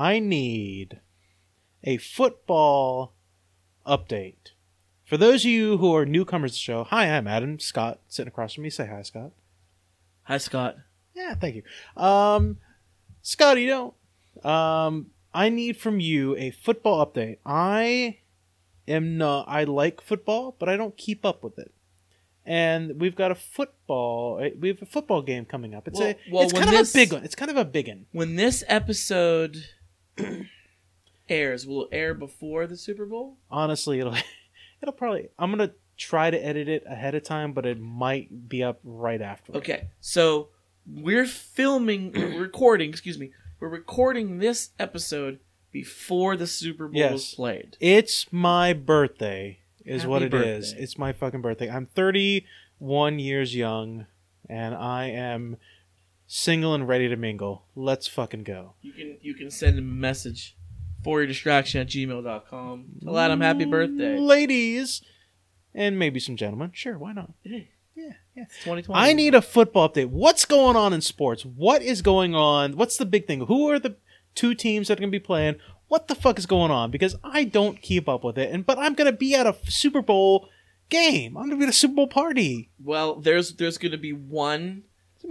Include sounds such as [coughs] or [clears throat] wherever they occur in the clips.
I need a football update. For those of you who are newcomers to the show, hi, I'm Adam Scott, sitting across from me. Say hi, Scott. Hi, Scott. Yeah, thank you. Um, Scott, you know, um, I need from you a football update. I am not. I like football, but I don't keep up with it. And we've got a football. eh, We have a football game coming up. It's Well- a. well, it's when kind this- of a big one. It's kind of a big one. When this episode [clears throat] airs, will it air before the Super Bowl? Honestly, it'll. [laughs] It'll probably. I'm gonna try to edit it ahead of time, but it might be up right after. Okay, so we're filming, [clears throat] we're recording, excuse me, we're recording this episode before the Super Bowl Yes. was played. It's my birthday, is Happy what it is. birthday. It's my fucking birthday. I'm 31 years young, and I am single and ready to mingle. Let's fucking go. You can you can send him a message for your distraction at gmail.com. Tell Adam happy birthday. Mm, ladies, and maybe some gentlemen. Sure, why not? Yeah, yeah. it's 2020. I need a football update. What's going on in sports? What is going on? What's the big thing? Who are the two teams that are going to be playing? What the fuck is going on? Because I don't keep up with it, and but I'm going to be at a Super Bowl game. I'm going to be at a Super Bowl party. Well, there's there's going to be one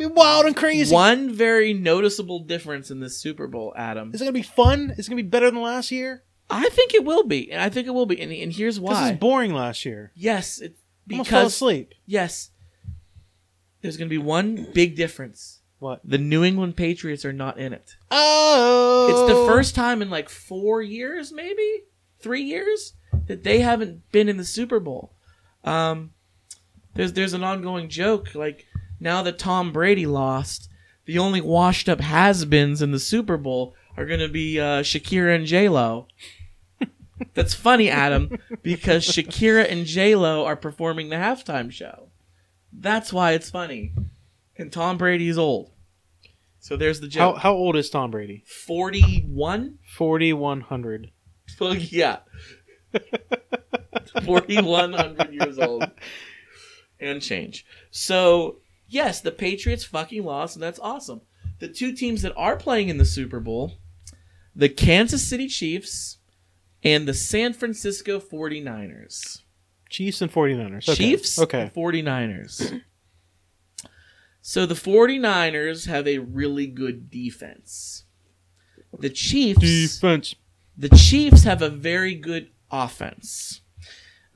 Wild and crazy. one very noticeable difference in this Super Bowl, Adam. Is it going to be fun? Is it going to be better than last year? I think it will be, and I think it will be, and, and here's why. This is boring last year. yes, it, I'm going fall asleep. yes, there's going to be one big difference. What? The New England Patriots are not in it. Oh! It's the first time in like four years, maybe three years, that they haven't been in the Super Bowl. Um, there's there's an ongoing joke like now that Tom Brady lost, the only washed up has-beens in the Super Bowl are going to be uh, Shakira and J Lo. [laughs] That's funny, Adam, because Shakira and J Lo are performing the halftime show. That's why it's funny. And Tom Brady's old. So there's the How, how old is Tom Brady? 41? 4,100. [laughs] Well, yeah. 4,100 years old. [laughs] And change. So, yes, the Patriots fucking lost, and that's awesome. The two teams that are playing in the Super Bowl the Kansas City Chiefs and the San Francisco 49ers. Chiefs and 49ers. Okay. Chiefs Okay. and 49ers. So the 49ers have a really good defense. The Chiefs Defense. the Chiefs have a very good offense.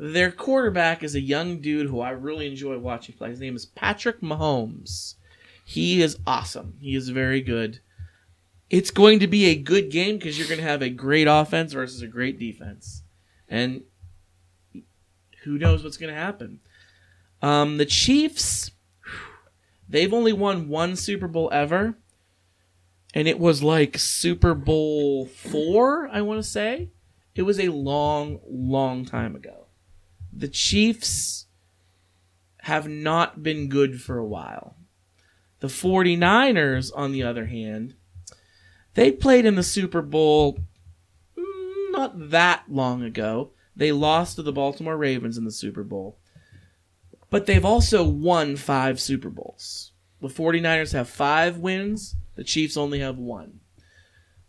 Their quarterback is a young dude who I really enjoy watching play. His name is Patrick Mahomes. He is awesome. He is very good. It's going to be a good game because you're going to have a great offense versus a great defense. And who knows what's going to happen. Um, the Chiefs, they've only won one Super Bowl ever. And it was like Super Bowl four, I want to say. It was a long, long time ago. The Chiefs have not been good for a while. The 49ers, on the other hand, they played in the Super Bowl mm, not that long ago. They lost to the Baltimore Ravens in the Super Bowl. But they've also won five Super Bowls. The 49ers have five wins, the Chiefs only have one.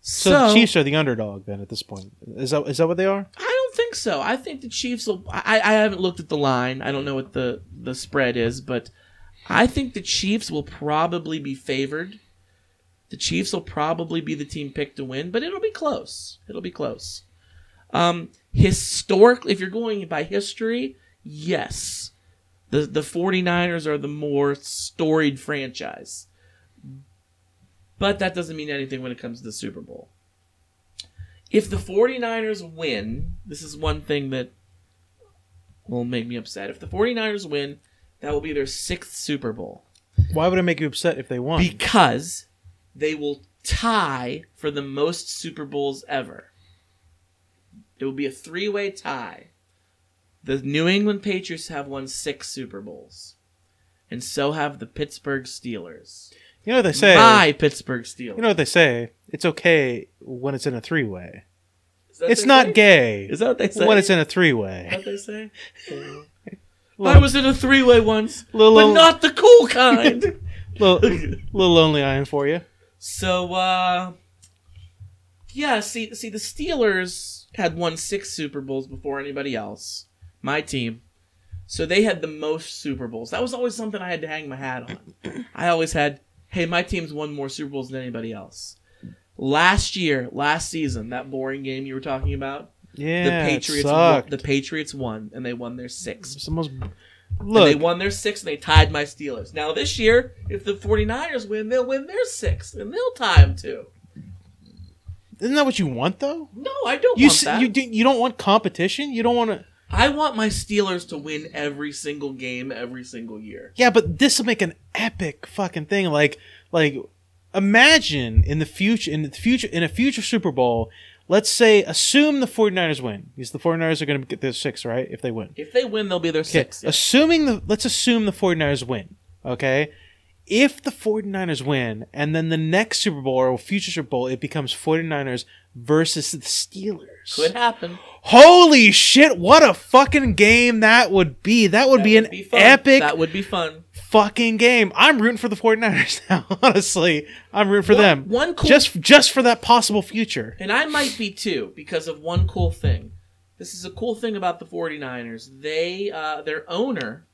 So, So, the Chiefs are the underdog then at this point. Is that is that what they are? I think so. I think the Chiefs will. I, I haven't looked at the line. I don't know what the, the spread is, but I think the Chiefs will probably be favored. The Chiefs will probably be the team picked to win, but it'll be close. It'll be close. Um, historically, if you're going by history, yes. The, the 49ers are the more storied franchise. But that doesn't mean anything when it comes to the Super Bowl. If the 49ers win, this is one thing that will make me upset. If the 49ers win, that will be their sixth Super Bowl. Why would it make you upset if they won? Because they will tie for the most Super Bowls ever. It will be a three way tie. The New England Patriots have won six Super Bowls. And so have the Pittsburgh Steelers. you know what they say? My Pittsburgh Steelers. You know what they say? It's okay when it's in a three way. Is that what It's not say? gay Is that what they say? when it's in a three way. what they say? I was in a three way once, Little- but not the cool [laughs] kind. little, little lonely iron for you. so, uh, Yeah, see, see, the Steelers had won six Super Bowls before anybody else. My team, so they had the most Super Bowls. That was always something I had to hang my hat on. I always had, hey, my team's won more Super Bowls than anybody else. Last year, last season, that boring game you were talking about, Yeah, the Patriots, It won, the Patriots won, and they won their sixth. It's the most. And Look, they won their sixth and they tied my Steelers. Now this year, if the 49ers win, they'll win their sixth and they'll tie them too. isn't that what you want though? No, I don't You want s- that. you do- you don't want competition. You don't want to. I want my Steelers to win every single game every single year. Yeah, but this will make an epic fucking thing. Like, like, imagine in the future, in the future, in a future Super Bowl, let's say, assume the 49ers win. Because the 49ers are going to get their six, right? If they win. If they win, they'll be their 6. yeah. Assuming the, let's assume the 49ers win. Okay. If the 49ers win, and then the next Super Bowl or future Super Bowl, it becomes 49ers versus the Steelers. Could happen. Holy shit, what a fucking game that would be. That would That be would an fun. epic That would be fun. Fucking game. I'm rooting for the 49ers [laughs] now, honestly. I'm rooting for One- them. one cool- just just for that possible future. And I might be too because of one cool thing. This is a cool thing about the 49ers. They uh, their owner,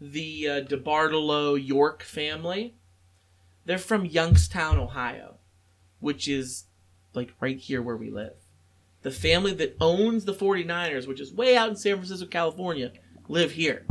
the uh, DeBartolo York family, they're from Youngstown, Ohio, which is like right here where we live. The family that owns the 49ers, which is way out in San Francisco, California, live here.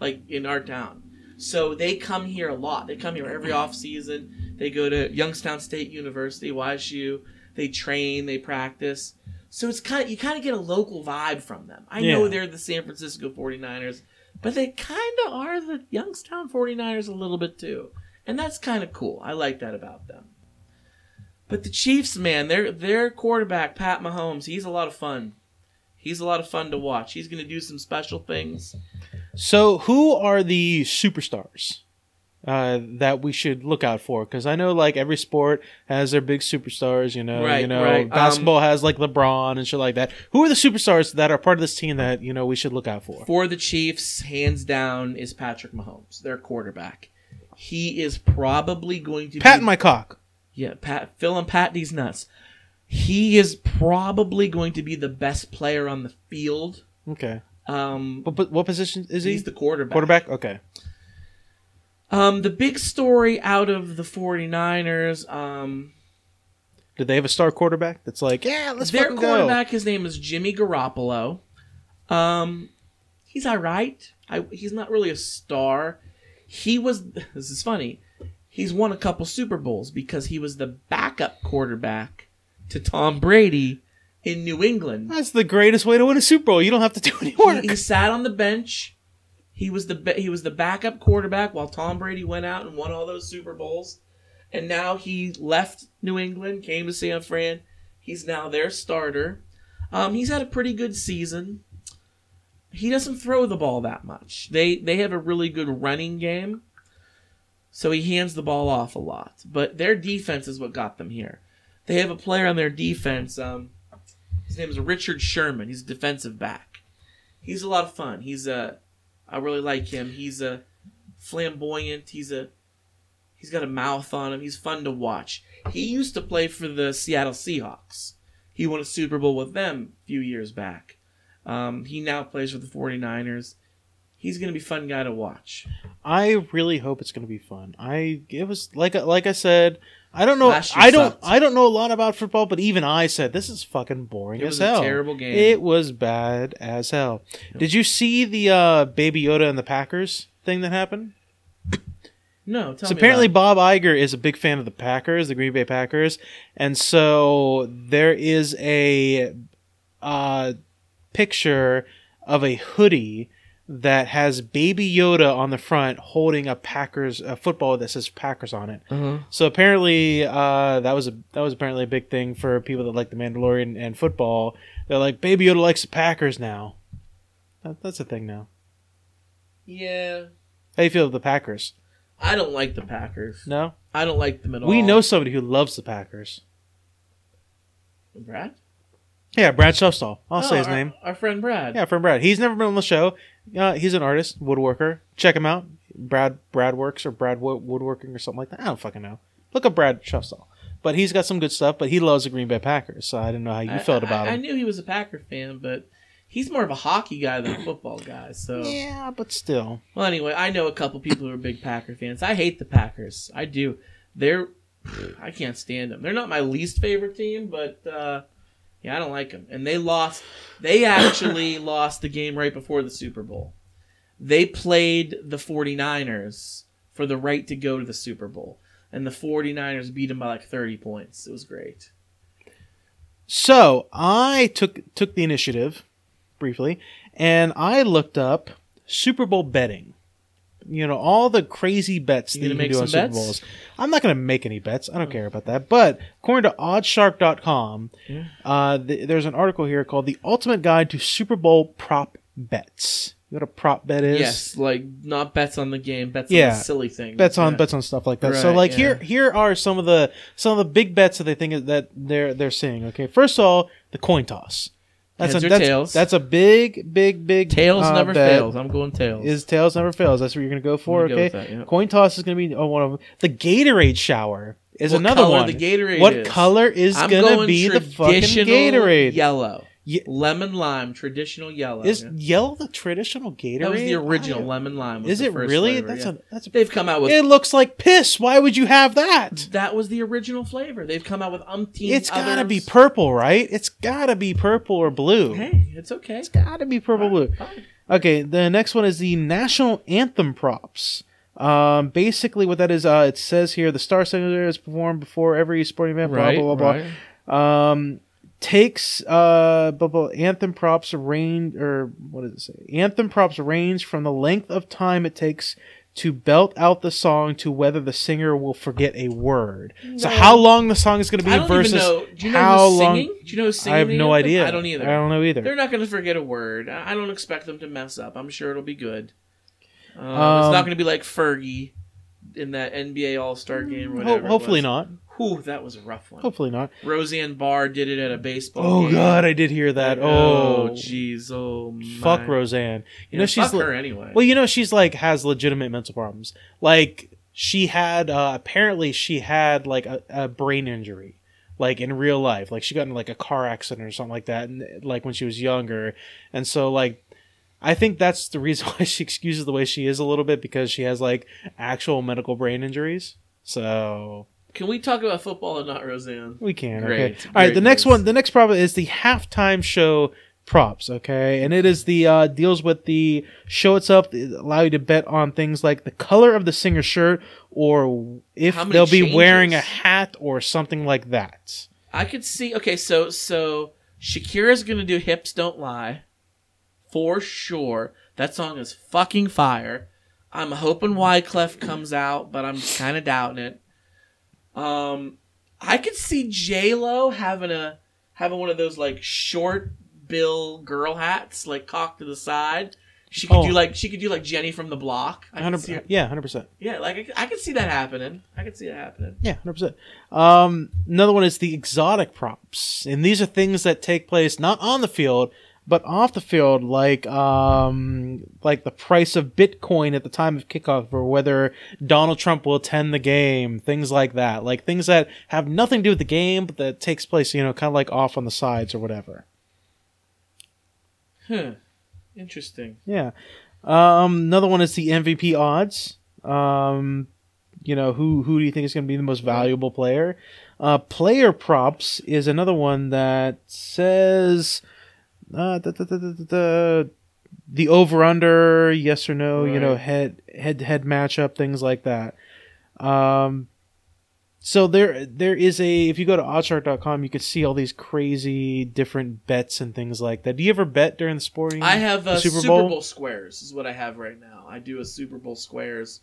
Like in our town. So they come here a lot. They come here every off season. They go to Youngstown State University, YSU. They train, they practice. So it's kind of you kind of get a local vibe from them. I know they're the San Francisco 49ers, but they kind of are the Youngstown 49ers a little bit too. And that's kind of cool. I like that about them. But the Chiefs, man, their their quarterback Pat Mahomes, he's a lot of fun. He's a lot of fun to watch. He's going to do some special things. So, who are the superstars uh, that we should look out for? Because I know, like every sport has their big superstars. You know, Right, you know, right. Um, basketball has like LeBron and shit like that. Who are the superstars that are part of this team that you know we should look out for? For the Chiefs, hands down, is Patrick Mahomes, their quarterback. He is probably going to Pat be my cock. Yeah, Pat, Phil and Pat these nuts. He is probably going to be the best player on the field. Okay. Um, What, what- position is he? he's the quarterback. Quarterback. Okay. Um, the big story out of the 49ers, um, Did they have a star quarterback that's like, yeah, let's their fucking go? quarterback, his name is Jimmy Garoppolo. Um, he's all right. I, he's not really a star. He was. [laughs] This is funny. He's won a couple Super Bowls because he was the backup quarterback to Tom Brady in New England. That's the greatest way to win a Super Bowl. You don't have to do any He, work. he sat on the bench. He was the he was the backup quarterback while Tom Brady went out and won all those Super Bowls. And now he left New England, came to San Fran. He's now their starter. Um, he's had a pretty good season. He doesn't throw the ball that much. They they have a really good running game. So he hands the ball off a lot. But their defense is what got them here. They have a player on their defense. Um, his name is Richard Sherman. He's a defensive back. He's a lot of fun. He's a, I really like him. He's a flamboyant. He's a, he's got a mouth on him. He's fun to watch. He used to play for the Seattle Seahawks. He won a Super Bowl with them a few years back. Um, he now plays for the 49ers. He's gonna be a fun guy to watch. I really hope it's going to be fun. I it was like like I said, I don't know. I don't sucked. I don't know a lot about football, but even I said this is fucking boring It as was a hell. terrible game. It was bad as hell. Did you see the uh, Baby Yoda and the Packers thing that happened? No, tell so apparently Bob Iger is a big fan of the Packers, the Green Bay Packers, and so there is a uh, picture of a hoodie that has Baby Yoda on the front holding a Packers a football that says Packers on it. Uh-huh. So apparently, uh, that was a that was apparently a big thing for people that like the Mandalorian and football. They're like, Baby Yoda likes the Packers now. That, that's a thing now. Yeah, How do you feel with the Packers? I don't like the Packers. No, I don't like them at all. we know somebody who loves the Packers. Brad. Yeah, Brad Shostall. I'll Oh, say his our- name. Our friend Brad. Yeah, friend Brad. He's never been on the show. Uh, he's an artist, woodworker. Check him out. Brad Brad Works or Brad Wood- Woodworking or something like that. I don't fucking know. Look up Brad Shostall. but he's got some good stuff. But he loves the Green Bay Packers, so I didn't know how you I- felt I- about I, him. knew he was a Packer fan, but he's more of a hockey guy than a football guy. So, Yeah, but still, well, anyway, I know a couple people who are big Packer fans. I hate the Packers. I do. They're, [sighs] I can't stand them. They're not my least favorite team, but uh, yeah, I don't like them. And they lost. They actually [coughs] lost the game right before the Super Bowl. They played the 49ers for the right to go to the Super Bowl. And the 49ers beat them by like 30 points. It was great. So I took took the initiative briefly, and I looked up Super Bowl betting. You know all the crazy bets You that you can do on Super bets? Oh. Bowls. I'm not going to make any bets. I don't care about that. But according to OddsShark.com, Yeah. uh, th- there's an article here called "The Ultimate Guide to Super Bowl Prop Bets." You know what a prop bet is? Yes, like not bets on the game, bets Yeah. on silly things. bets on Yeah. bets on stuff like that. so like yeah. here here are some of the some of the big bets that they think that they're they're seeing. Okay, first of all, the coin toss. That's Heads a that's, tails? that's a big big big Tails uh, never bet. fails. I'm going tails. Is tails never fails? That's what you're gonna go for. Gonna okay, with that, yeah. coin toss is gonna be oh, one of them. The Gatorade shower is What another one. the Gatorade what is? color is I'm gonna be the fucking Gatorade? yellow, Ye- lemon lime, traditional yellow. is yeah. yellow the traditional Gatorade? that was the original I- lemon lime. Was Is it really? flavor, that's yeah. a that's a. They've come out with It looks like piss. Why would you have that? that was the original flavor. They've come out with umpteen. It's gotta be purple, right? It's gotta be purple or blue. Hey, it's okay. It's gotta be purple blue. Okay, the next one is the national anthem props. Um, basically, what that is, uh, it says here the Star Singer is performed before every sporting event. Blah Right, blah blah right. blah. Um, takes uh, blah, anthem props range or what does it say? Anthem props range from the length of time it takes to belt out the song to whether the singer will forget a word. So how long the song is going to be versus know. You know how long? singing? Do you know who's singing? I have no anthem? idea. I don't either. I don't know either. They're not going to forget a word. I don't expect them to mess up. I'm sure it'll be good. Uh, Um, it's not going to be like Fergie in that NBA All Star game. Or Ho- hopefully not. Whew, that was a rough one. Hopefully not. Roseanne Barr did it at a baseball. Oh game. God, I did hear that. Oh, jeez. Oh, fuck my. Roseanne. You Yeah, know she's fuck her anyway. well, you know she's like has legitimate mental problems. Like she had uh, apparently she had like a, a brain injury, like in real life. Like she got in like a car accident or something like that, and like when she was younger, and so like. I think that's the reason [laughs] why she excuses the way she is a little bit because she has like actual medical brain injuries. So Can we talk about football and not Roseanne? We can. Great, Okay. All right. The next news. one. The next prop is the halftime show props. Okay, and it is the uh, deals with the show itself. It allow you to bet on things like the color of the singer's shirt or if they'll be changes? wearing a hat or something like that. I could see. Okay, so so Shakira's gonna do "Hips Don't Lie" for sure. That song is fucking fire. I'm hoping Wyclef comes out, but I'm kind of doubting it. Um, I could see J Lo having a having one of those like short bill girl hats, like cocked to the side. She could Oh. do like she could do like Jenny from the Block. I could see her- Yeah, hundred percent. yeah, like I, could- I could see that happening. I could see that happening. Yeah, hundred percent. Um, another one is the exotic props, and these are things that take place not on the field but off the field, like um, like the price of Bitcoin at the time of kickoff, or whether Donald Trump will attend the game, things like that, like things that have nothing to do with the game, but that takes place, you know, kind of like off on the sides or whatever. Huh. Interesting. Yeah. Um, another one is the MVP odds. Um, you know, who who do you think is going to be the most valuable player? Uh, player props is another one that says uh, da, da, da, the over under, yes or no, you know, head head to head matchup, things like that. Um, so there there is a if you go to OddsShark.com you can see all these crazy different bets and things like that. Do you ever bet during the sporting? I have uh, Super Super, Bowl? Bowl? squares is what I have right now. I do a Super Bowl squares,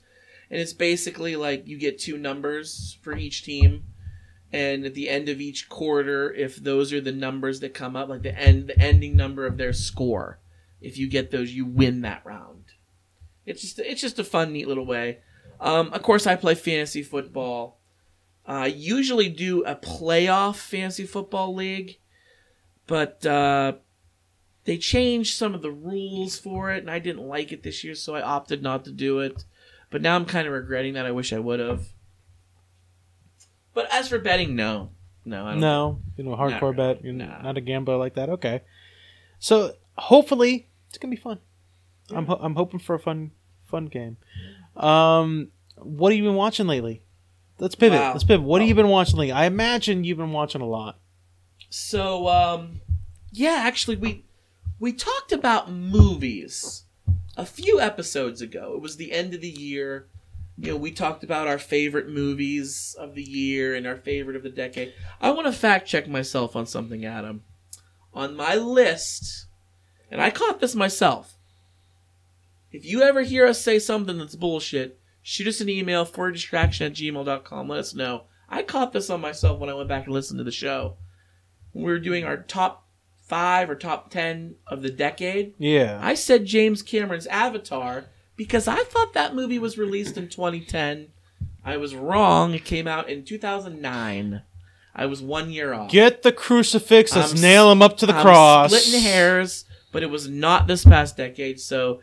and it's basically like you get two numbers for each team, and at the end of each quarter, if those are the numbers that come up, like the end the ending number of their score, if you get those, you win that round. It's just it's just a fun, neat little way. Um, of course, I play fantasy football. I usually do a playoff fantasy football league, but uh, they changed some of the rules for it, and I didn't like it this year, so I opted not to do it. But now I'm kind of regretting that. I wish I would have. But as for betting, no, no, I don't. No, you know, hardcore really. bet. You're not a gambler like that. Okay, so hopefully it's gonna be fun. I'm ho- I'm hoping for a fun fun game. Um, what have you been watching lately? Let's pivot. Wow. Let's pivot. What have Oh. you been watching lately? I imagine you've been watching a lot. So, um, yeah, actually, we we talked about movies a few episodes ago. It was the end of the year. You know, we talked about our favorite movies of the year and our favorite of the decade. I want to fact check myself on something, Adam. On my list, and I caught this myself. If you ever hear us say something that's bullshit, shoot us an email for distraction at gmail.com. Let us know. I caught this on myself when I went back and listened to the show when we were doing our top five or top ten of the decade, Yeah. I said James Cameron's Avatar because I thought that movie was released in 2010. I was wrong. It came out in 2009. I was one year off. Get the crucifix. Let's I'm nail him up to the I'm cross. Splitting hairs, but it was not this past decade. So,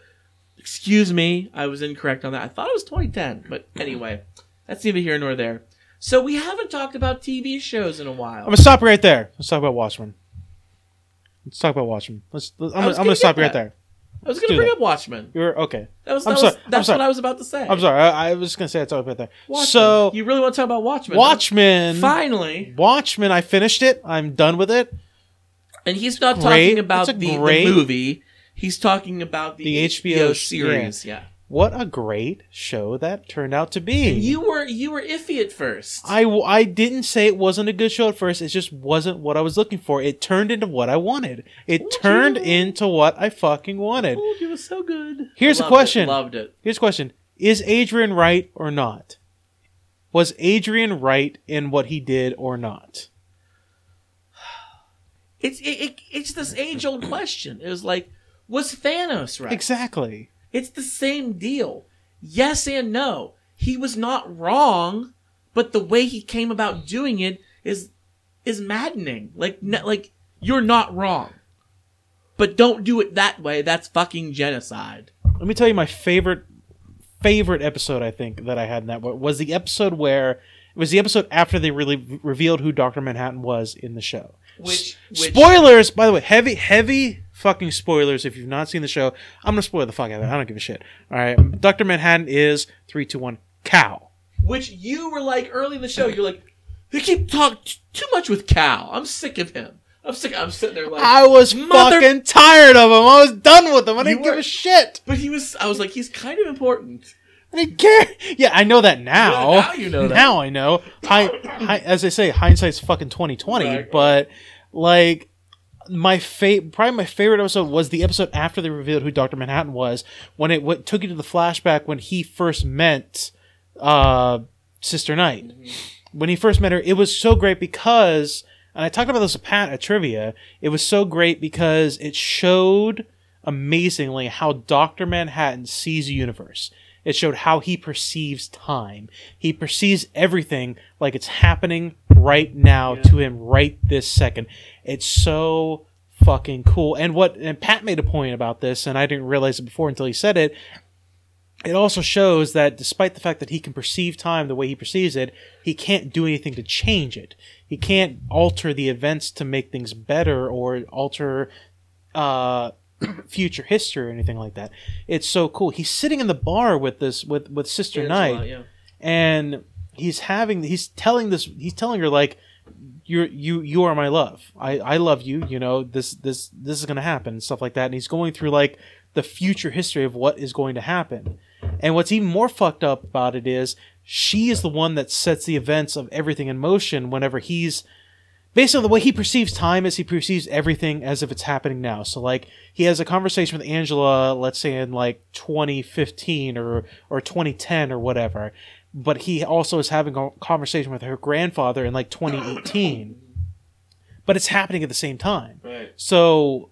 excuse me, I was incorrect on that. I thought it was 2010, but anyway, that's neither here nor there. So we haven't talked about TV shows in a while. I'm gonna stop right there. Let's talk about Watchmen. Let's talk about Watchmen. Let's. I'm, I gonna, I'm gonna gonna stop you right there. I was gonna bring that. up Watchmen. You're okay. That was, I'm that sorry. was I'm that's sorry. what I was about to say. I'm sorry. I, I was just gonna say I talk about that. Watchmen. So you really want to talk about Watchmen? Watchmen. Finally, Watchmen. I finished it. I'm done with it. and he's not Great. talking about It's a the, the movie. He's talking about the, The HBO, HBO series. Yeah. What a great show that turned out to be. And you were you were iffy at first. I, I didn't say it wasn't a good show at first. It just wasn't what I was looking for. It turned into what I wanted. It Told turned you. into what I fucking wanted. told you it was so good. Here's a Loved it, question. Loved it. Here's a question: Is Adrian right or not? Was Adrian right in what he did or not? It's it, it, it's this age old question. It was like, was Thanos right? Exactly. It's the same deal. Yes and no. He was not wrong, but the way he came about doing it is is maddening. Like n- like you're not wrong. But don't do it that way. That's fucking genocide. Let me tell you my favorite favorite episode I think that I had in that was the episode where it was the episode after they really revealed who Doctor Manhattan was in the show. Which, which spoilers, by the way, heavy heavy fucking spoilers. If you've not seen the show, I'm gonna spoil the fuck out of it. I don't give a shit. All right, Doctor Manhattan is three, two, one, Cal. which you were like early in the show, you're like, they keep talking too much with Cal. I'm sick of him. I'm sick. I'm sitting there like, I was Mother- fucking tired of him. I was done with him. I didn't You give a shit. but he was. I was like, he's kind of important. I didn't care. Yeah, I know that now. Yeah, now you know that. Now I know. Hi, hi, as they say, hindsight's fucking twenty twenty. Right, right. But like, my fa- probably my favorite episode was the episode after they revealed who Doctor Manhattan was. When it w- took you to the flashback when he first met uh, Sister Knight. Mm-hmm. When he first met her, it was so great because, and I talked about this at Pat at trivia. It was so great because it showed amazingly how Doctor Manhattan sees the universe. It showed how he perceives time. He perceives everything like it's happening right now Yeah. to him right this second. It's so fucking cool. And what and Pat made a point about this, and I didn't realize it before until he said it. It also shows that despite the fact that he can perceive time the way he perceives it, he can't do anything to change it. He can't alter the events to make things better or alter uh, [clears throat] future history or anything like that. It's so cool. He's sitting in the bar with this with with Sister Angela, Knight, yeah. and he's having he's telling this he's telling her like you're you you are my love. I I love you. You know this this this is gonna happen and stuff like that. And he's going through like the future history of what is going to happen. And what's even more fucked up about it is she is the one that sets the events of everything in motion whenever he's basically the way he perceives time is he perceives everything as if it's happening now. So like he has a conversation with Angela, let's say in like 2015 or or 2010 or whatever, but he also is having a conversation with her grandfather in like 2018. But it's happening at the same time. Right. So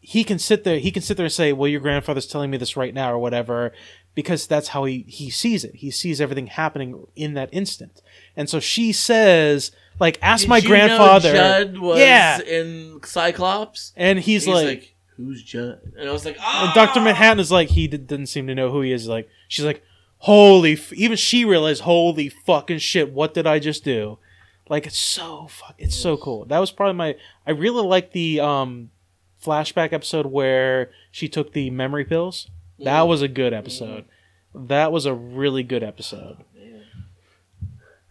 he can sit there he can sit there and say, Well, your grandfather's telling me this right now or whatever, because that's how he, he sees it. He sees everything happening in that instant. And so she says, like, ask Did my you grandfather. Know Judd was Yeah. in Cyclops. and he's, like, "Who's Judd?" And I was like, "Ah." and Dr. Manhattan is like, he d- didn't seem to know who he is. Like, she's like, holy, f-, even she realized, holy fucking shit, what did I just do? Like it's so fuck, it's so cool. That was probably my. I really like the um, flashback episode where she took the memory pills. That Mm. was a good episode. That was a really good episode.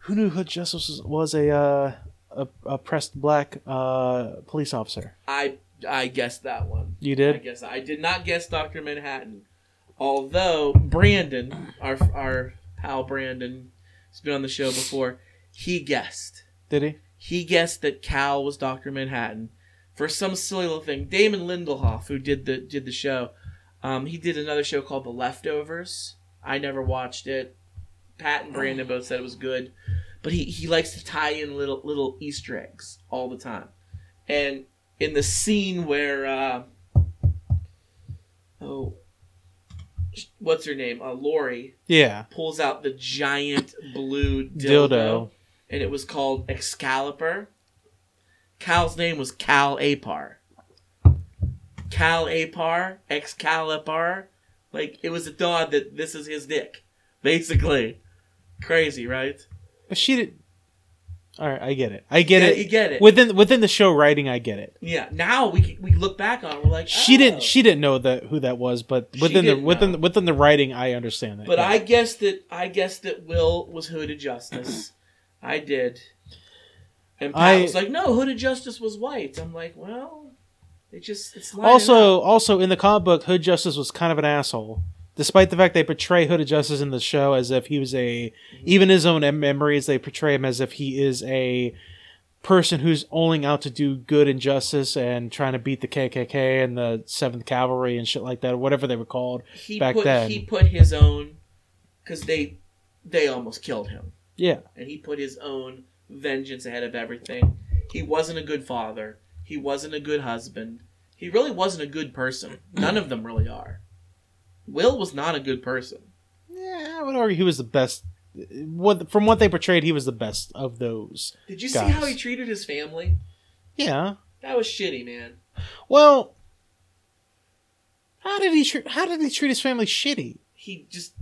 Who knew Hood Justice was, was a uh, a oppressed black uh, police officer? I I guessed that one. You did? I guess I did not guess Doctor Manhattan, although Brandon, our our pal Brandon, has been on the show before. He guessed. Did he? He guessed that Cal was Doctor Manhattan for some silly little thing. Damon Lindelof, who did the did the show, um, he did another show called The Leftovers. I never watched it. Pat and Brandon both said it was good, but he, he likes to tie in little little Easter eggs all the time. And in the scene where uh, oh, what's her name? Uh, Lori Yeah. pulls out the giant blue [laughs] dildo, Dildo. and it was called Excalibur. Cal's name was Cal Abar. Cal Abar, Excalibur. Like, it was a dog that this is his dick. Basically. Crazy, right? But she did. All right, I get it. I get Yeah, it. You get it. Within within the show writing, I get it. yeah, now we we look back on it, we're like, She oh. didn't. She didn't know that who that was, but within the within know. within the writing, I understand that. But yeah. I guess that I guess that Will was Hooded Justice. I did. And Pat I- was like, "No, Hooded Justice was white." I'm like, "Well, it just it's also up. also in the comic book, Hood Justice was kind of an asshole. Despite the fact they portray Hood Justice in the show as if he was a, even his own memories, they portray him as if he is a person who's only out to do good and justice and trying to beat the KKK and the Seventh Cavalry and shit like that, or whatever they were called. he back put then. he put his own because they they almost killed him, Yeah, and he put his own vengeance ahead of everything. He wasn't a good father. He wasn't a good husband. He really wasn't a good person. None of them really are. Will was not a good person. yeah, I would argue he was the best. What from what they portrayed, he was the best of those. Did you see how he treated his family? Yeah. That was shitty, man. Well, how did he treat? How did he treat his family shitty? He just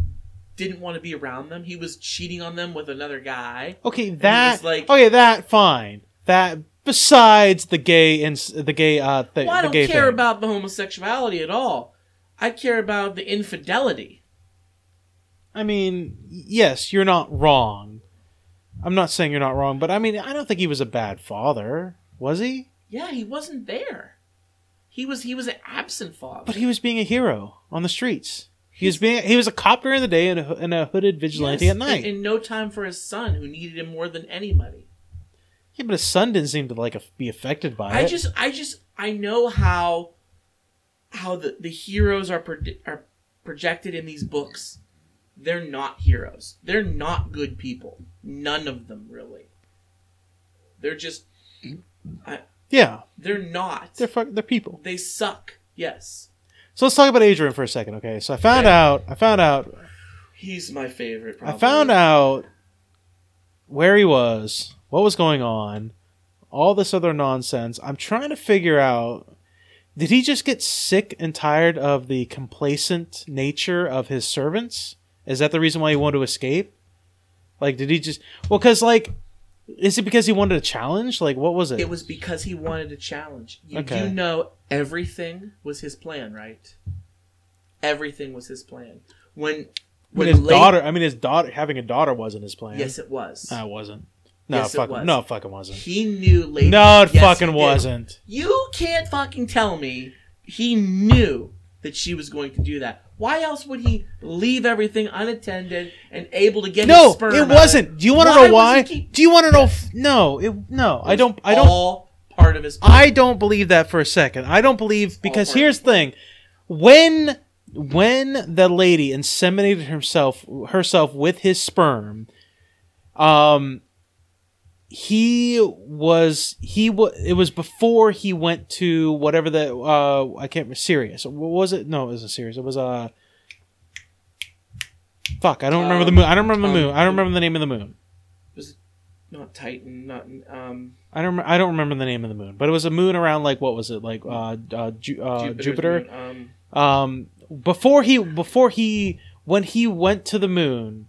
didn't want to be around them. He was cheating on them with another guy. Okay, that like- okay, that fine. That besides the gay and the gay uh thing. Well, I the don't gay care thing. about the homosexuality at all. I care about the infidelity. I mean, yes, you're not wrong. I'm not saying you're not wrong, but I mean, I don't think he was a bad father, was he? Yeah, he wasn't there. He was he was an absent father. But he was being a hero on the streets. He was being he was a cop during the day and a, and a hooded vigilante Yes, at night. In, and no time for his son, who needed him more than anybody. yeah, but his son didn't seem to like be affected by I it. I just I just I know how how the the heroes are predi- are projected in these books. They're not heroes. They're not good people. None of them really. They're just yeah, they're not. they're fuck, they're people. they suck. Yes. So let's talk about Adrian for a second, okay? So I found Okay. out, I found out, He's my favorite. I found out where he was, what was going on, all this other nonsense. I'm trying to figure out did he just get sick and tired of the complacent nature of his servants? Is that the reason why he wanted to escape? Like, did he just well? Because like, is it because he wanted a challenge? Like, what was it? It was because he wanted a challenge. You Okay. do know everything was his plan, right? Everything was his plan. When when his late- daughter. I mean, his daughter having a daughter wasn't his plan. Yes, it was. no, it wasn't. No, Yes, it was. no, it fucking wasn't. He knew late. No, it Yes, fucking wasn't. You can't fucking tell me he knew that she was going to do that. Why else would he leave everything unattended and able to get his No, sperm it wasn't. Do you want to know why? keep- Do you want to know? F- no, it, no. I don't. I don't. All part of his. Plan. I don't believe that for a second. I don't believe because here's the thing: when when the lady inseminated herself herself with his sperm, um, he was he was it was before he went to whatever the uh I can't Sirius. What was it? No, it wasn't Sirius. It was uh. Fuck! I don't remember the Um, moon. I don't remember the um, moon. I don't remember the name of the moon. Was it not Titan. Not um. I don't. I don't remember the name of the moon, but it was a moon around like what was it like uh, uh, Ju- uh Jupiter. moon, Um. Um, before he before he when he went to the moon,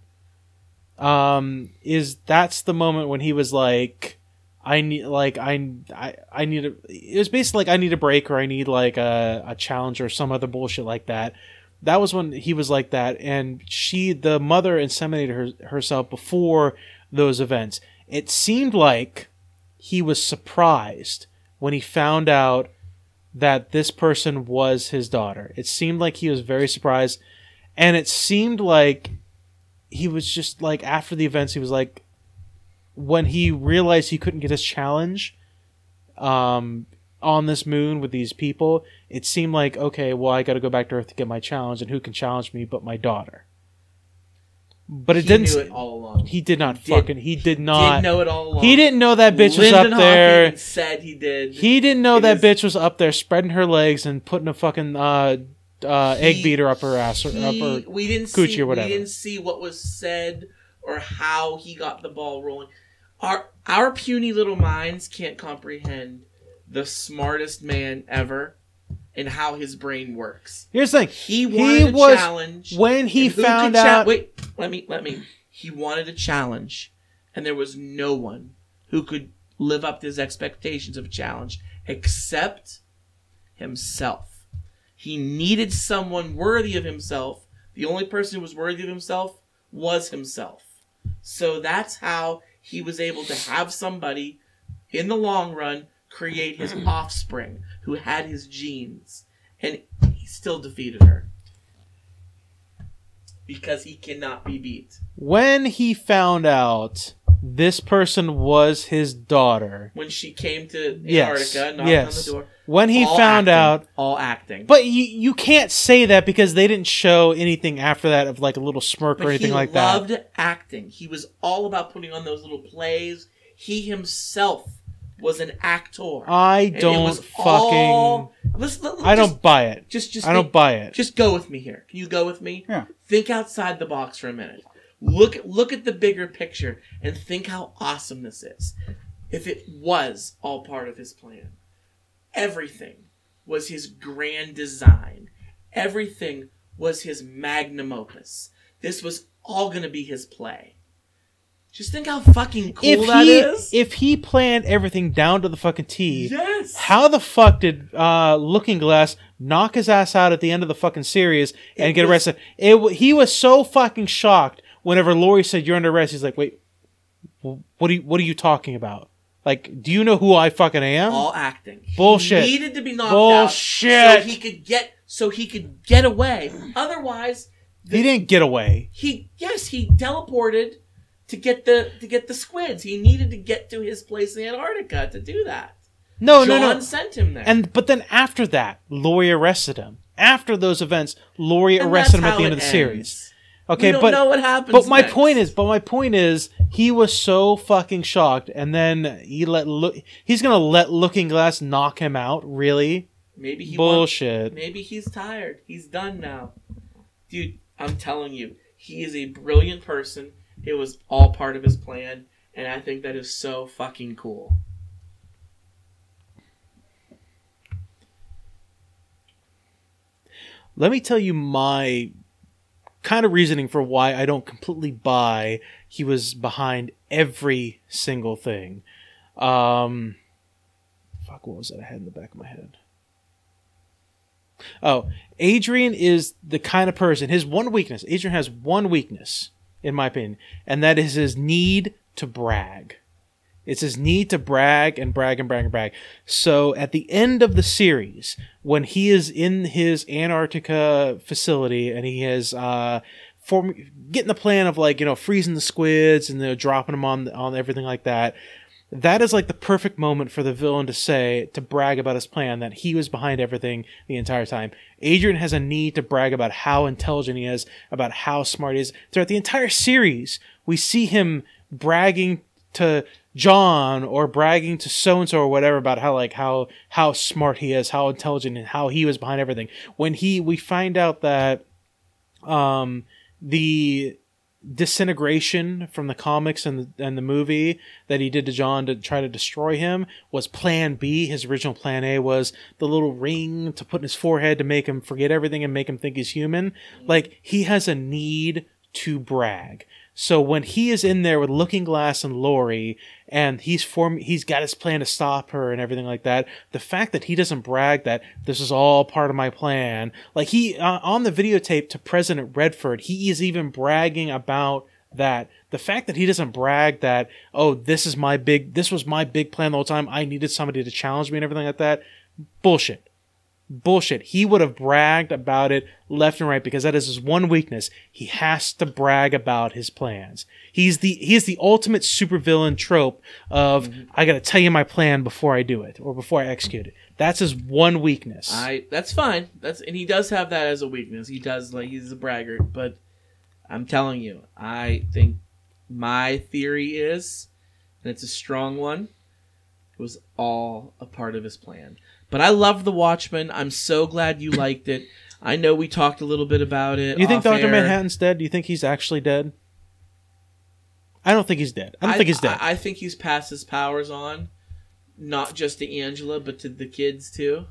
um, is that's the moment when he was like, I need like I I I need a. It was basically like I need a break or I need like a a challenge or some other bullshit like that. That was when he was like that, and she, the mother, inseminated her, herself before those events. It seemed like he was surprised when he found out that this person was his daughter. It seemed like he was very surprised, and it seemed like he was just like after the events, he was like, when he realized he couldn't get his challenge, um, on this moon with these people, it seemed like okay, well, I got to go back to Earth to get my challenge, and who can challenge me but my daughter? But it he didn't. knew it all along. He did not Did- fucking. He did not. didn't know it all along. he didn't know that bitch was up there. Said he did. He didn't know It that is- bitch was up there spreading her legs and putting a fucking uh, uh, egg beater up her ass or He- up her. we didn't coochie see. or whatever. We didn't see what was said or how he got the ball rolling. Our our puny little minds can't comprehend the smartest man ever and how his brain works. Here's the thing: He wanted was- a challenge. when he found cha- out. wait, let me let me. He wanted a challenge, and there was no one who could live up to his expectations of a challenge except himself. He needed someone worthy of himself. The only person who was worthy of himself was himself. So that's how he was able to have somebody in the long run create his [clears throat] offspring who had his genes. And he still defeated her. Because he cannot be beat. when he found out this person was his daughter, When she came to Yes, Antarctica, knocked yes. on the door. when he all found acting, out, all acting. but you you can't say that because they didn't show anything after that of like a little smirk or anything he like that. loved acting. He was all about putting on those little plays. He himself was an actor. I don't was fucking. all- Let's- let- I just- don't buy it. Just, just I don't buy it. Just go with me here. Can you go with me? Yeah. Think outside the box for a minute. Look look at the bigger picture and think how awesome this is. If it was all part of his plan. Everything was his grand design. Everything was his magnum opus. This was all going to be his play. Just think how fucking cool if that he is. if he planned everything down to the fucking T, yes. how the fuck did uh, Looking Glass knock his ass out at the end of the fucking series and It get was- arrested? It he was so fucking shocked whenever Lori said you're under arrest. He's like, wait, what are you what are you talking about? Like, do you know who I fucking am? all acting. Bullshit. He needed to be knocked Bullshit. out so he could get so he could get away. Otherwise, he didn't get away. he yes he teleported to get the to get the squids. He needed to get to his place in Antarctica to do that. No, John no, no. sent him there. And but then after that, Lori arrested him. After those events, Lori And arrested him at the end of the ends. series. Okay, don't but know what happens. But my next. point is, but my point is, he was so fucking shocked, and then he let look. He's gonna let Looking Glass knock him out. Really? maybe he Bullshit. maybe he's tired. He's done now, dude. I'm telling you, he is a brilliant person. It was all part of his plan, and I think that is so fucking cool. Let me tell you my kind of reasoning for why I don't completely buy he was behind every single thing. Um, fuck, what was that I had in the back of my head? Oh, Adrian is the kind of person. His one weakness. Adrian has one weakness, in my opinion, and that is his need to brag. It's his need to brag and brag and brag and brag. So at the end of the series, when he is in his Antarctica facility and he is uh, form- getting the plan of like you know freezing the squids and you know, dropping them on on everything like that, that is like the perfect moment for the villain to say to brag about his plan that he was behind everything the entire time. Adrian has a need to brag about how intelligent he is, about how smart he is. Throughout the entire series, we see him bragging to John or bragging to so and so or whatever about how like how how smart he is, how intelligent and how he was behind everything. When he we find out that um the disintegration from the comics and the, and the movie that he did to John to try to destroy him was plan B. His original plan A was the little ring to put in his forehead to make him forget everything and make him think he's human. Like he has a need to brag. So when he is in there with Looking Glass and Laurie, and he's form he's got his plan to stop her and everything like that. The fact that he doesn't brag that this is all part of my plan, like he uh, on the videotape to President Redford, he is even bragging about that. The fact that he doesn't brag that oh this is my big this was my big plan the whole time. I needed somebody to challenge me and everything like that. Bullshit bullshit. He would have bragged about it left and right because that is his one weakness. He has to brag about his plans. He's the he's the ultimate supervillain trope of Mm-hmm. I got to tell you my plan before I do it or before I execute it. That's his one weakness. I that's fine. That's and he does have that as a weakness. He does like he's a braggart, but I'm telling you, I think my theory is, and it's a strong one, it was all a part of his plan. But I love The Watchmen. I'm so glad you liked it. I know we talked a little bit about it. you think Doctor. Manhattan's dead? Do you think he's actually dead? I don't think he's dead. I don't think he's dead. I, I think he's passed his powers on, not just to Angela, but to the kids too.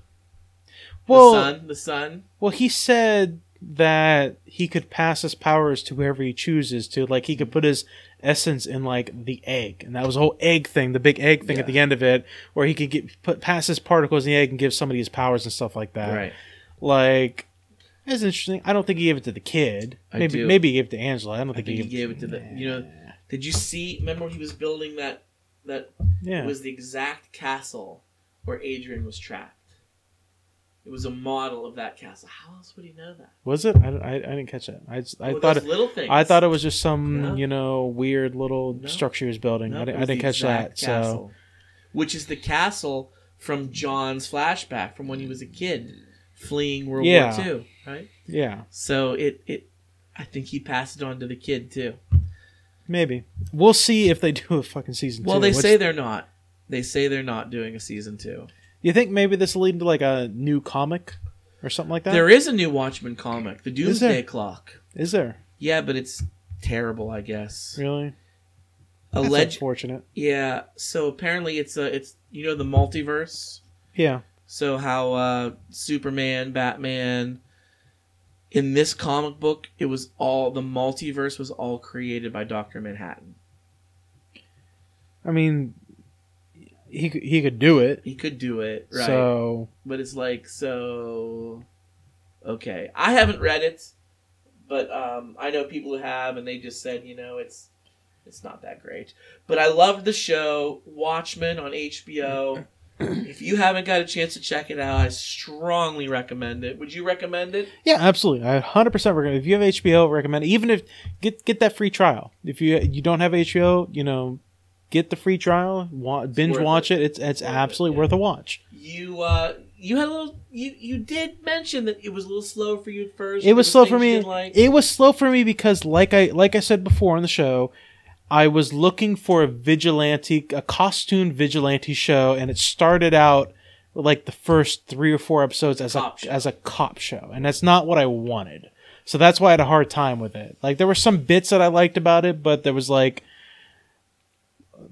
well, the son, the son. Well, he said that he could pass his powers to whoever he chooses to. Like he could put his essence in like the egg, and that was a whole egg thing, the big egg thing at the end of it, where he could get put pass his particles in the egg and give somebody his powers and stuff like that. Right. Like that's interesting. I don't think he gave it to the kid. I maybe do. maybe he gave it to Angela. I don't I think, think he he gave it to the. You know, did you see? Remember he was building that? That Yeah. was the exact castle where Adrian was trapped. It was a model of that castle. How else would he know that? Was it? I, I, I didn't catch it. I, I Oh, thought it, little things. I thought it was just some No. you know weird little No. structure he was building. No, I didn't, I didn't catch that. exact So which is the castle from John's flashback from when he was a kid, fleeing World Yeah. War II. Right. yeah, So it it, I think he passed it on to the kid too. maybe we'll see if they do a fucking season. Well, two, they which- say they're not. They say they're not doing a season two. You think maybe this will lead into like a new comic or something like that? There is a new Watchmen comic, The? Doomsday Clock. Is there Yeah, but it's terrible, I guess. really? That's Alleged, unfortunate. yeah. So apparently, it's a it's you know the multiverse. Yeah. So how uh, Superman, Batman, in this comic book, it was all the multiverse was all created by Doctor Manhattan. I mean, he could- he could do it. He could do it, right? So but it's like so. Okay, I haven't read it, but um, I know people who have, and they just said, you know, it's it's not that great. But I loved the show Watchmen on HBO. [clears throat] if you haven't got a chance to check it out, I strongly recommend it. Would you recommend it? yeah, absolutely. I 100 percent recommend. If you have HBO, recommend. It. Even if get get that free trial. If you you don't have HBO, you know, get the free trial. Wa- binge watch it. it. It's it's it, absolutely yeah. worth a watch. You uh, you had a little. You you did mention that it was a little slow for you at first. It was slow for me. Like. It was slow for me because, like I like I said before on the show, I was looking for a vigilante, a costume vigilante show, and it started out like the first three or four episodes as Cop a show. as a cop show, and that's not what I wanted. So that's why I had a hard time with it. Like there were some bits that I liked about it, but there was like,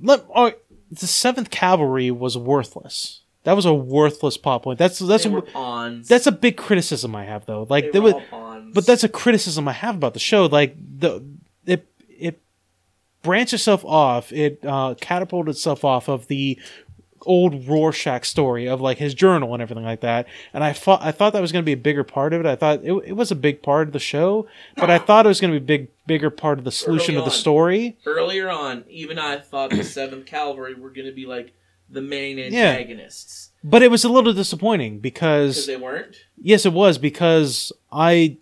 let, oh, the Seventh Cavalry was worthless. That was a worthless plot point. That's that's a, that's a big criticism I have though. Like they there was, but that's a criticism I have about the show. Like the it it branched itself off. It uh, catapulted itself off of the old Rorschach story of like his journal and everything like that. And I thought I thought that was going to be a bigger part of it. I thought it, it was a big part of the show, but I thought it was going to be a big bigger part of the solution of the story. earlier on, even I thought the [clears throat] Seventh Cavalry were going to be like the main antagonists But it was a little disappointing because because they weren't. yes, it was because I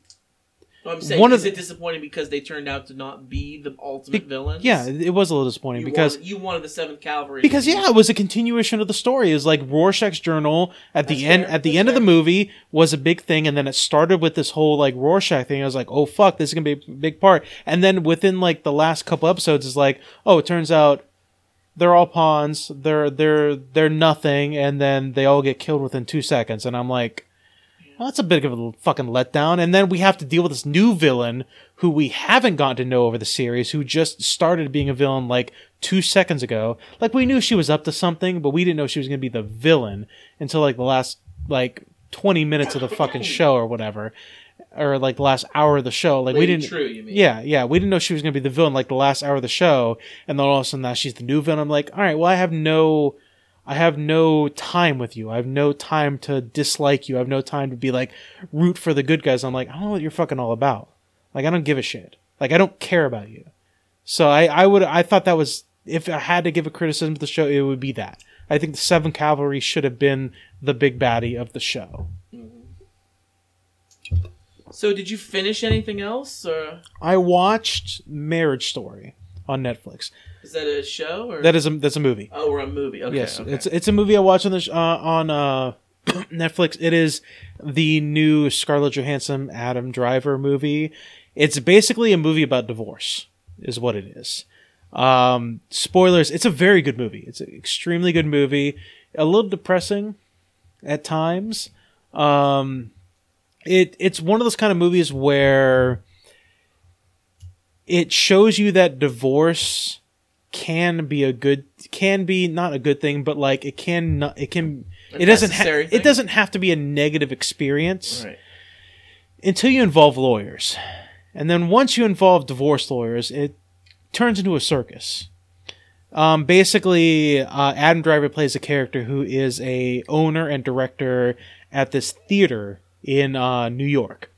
No, I'm saying, One of is the- it disappointing because they turned out to not be the ultimate Be- villains? yeah, it was a little disappointing you because wanted, you wanted the Seventh Cavalry because yeah, it was a continuation of the story. It was like Rorschach's journal at the That's end. At the That's end of the movie was a big thing, and then it started with this whole like Rorschach thing. I was like, oh fuck, this is gonna be a big part. And then within like the last couple episodes, is like, oh, it turns out they're all pawns. They're they're they're nothing, and then they all get killed within two seconds. And I'm like. Well, that's a bit of a fucking letdown. And then we have to deal with this new villain who we haven't gotten to know over the series, who just started being a villain like two seconds ago. Like we knew she was up to something, but we didn't know she was going to be the villain until like the last like 20 minutes of the fucking [laughs] show or whatever. or like the last hour of the show. Like we didn't. True, you mean? Yeah, yeah, we didn't know she was gonna be the villain like the last hour of the show, and then all of a sudden now she's the new villain. I'm like, all right, well I have no, I have no time with you. I have no time to dislike you. I have no time to be like root for the good guys. I'm like, I don't know what you're fucking all about. Like I don't give a shit. Like I don't care about you. So I, I would, I thought that was if I had to give a criticism to the show, it would be that. I think the Seven Cavalry should have been the big baddie of the show. So did you finish anything else, or I watched Marriage Story on Netflix. is that a show? Or That is a that's a movie. oh, we're a movie. Okay, yes, okay. it's it's a movie I watched on the sh- uh, on uh, [clears throat] Netflix. It is the new Scarlett Johansson Adam Driver movie. It's basically a movie about divorce, is what it is. Um, spoilers. It's a very good movie. It's an extremely good movie. A little depressing at times. Um, it it's one of those kind of movies where it shows you that divorce can be a good can be not a good thing but like it can not it can A it doesn't ha- it doesn't have to be a negative experience right. until you involve lawyers. And then once you involve divorce lawyers it turns into a circus. Um, basically uh, adam driver plays a character who is a owner and director at this theater in uh, new york.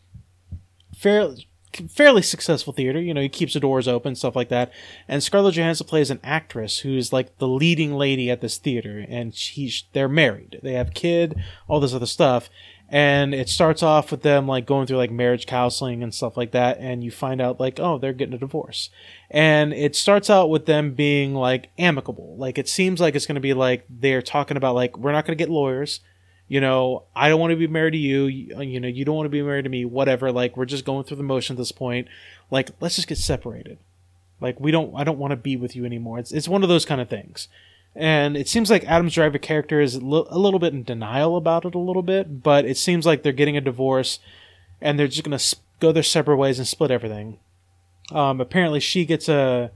Fairly fairly successful theater. You know, he keeps the doors open, stuff like that. And Scarlett Johansson plays an actress who's like the leading lady at this theater, and she's they're married, they have kid, all this other stuff. And it starts off with them like going through like marriage counseling and stuff like that, and you find out like oh they're getting a divorce, and it starts out with them being like amicable. Like it seems like it's going to be like they're talking about like we're not going to get lawyers you know, I don't want to be married to you. You, you know, you don't want to be married to me. Whatever. Like, we're just going through the motion at this point. Like, let's just get separated. Like, we don't. I don't want to be with you anymore. It's it's one of those kind of things. And it seems like Adam's Driver character is a little bit in denial about it, a little bit. But it seems like they're getting a divorce, and they're just gonna go their separate ways and split everything. Um, apparently, she gets a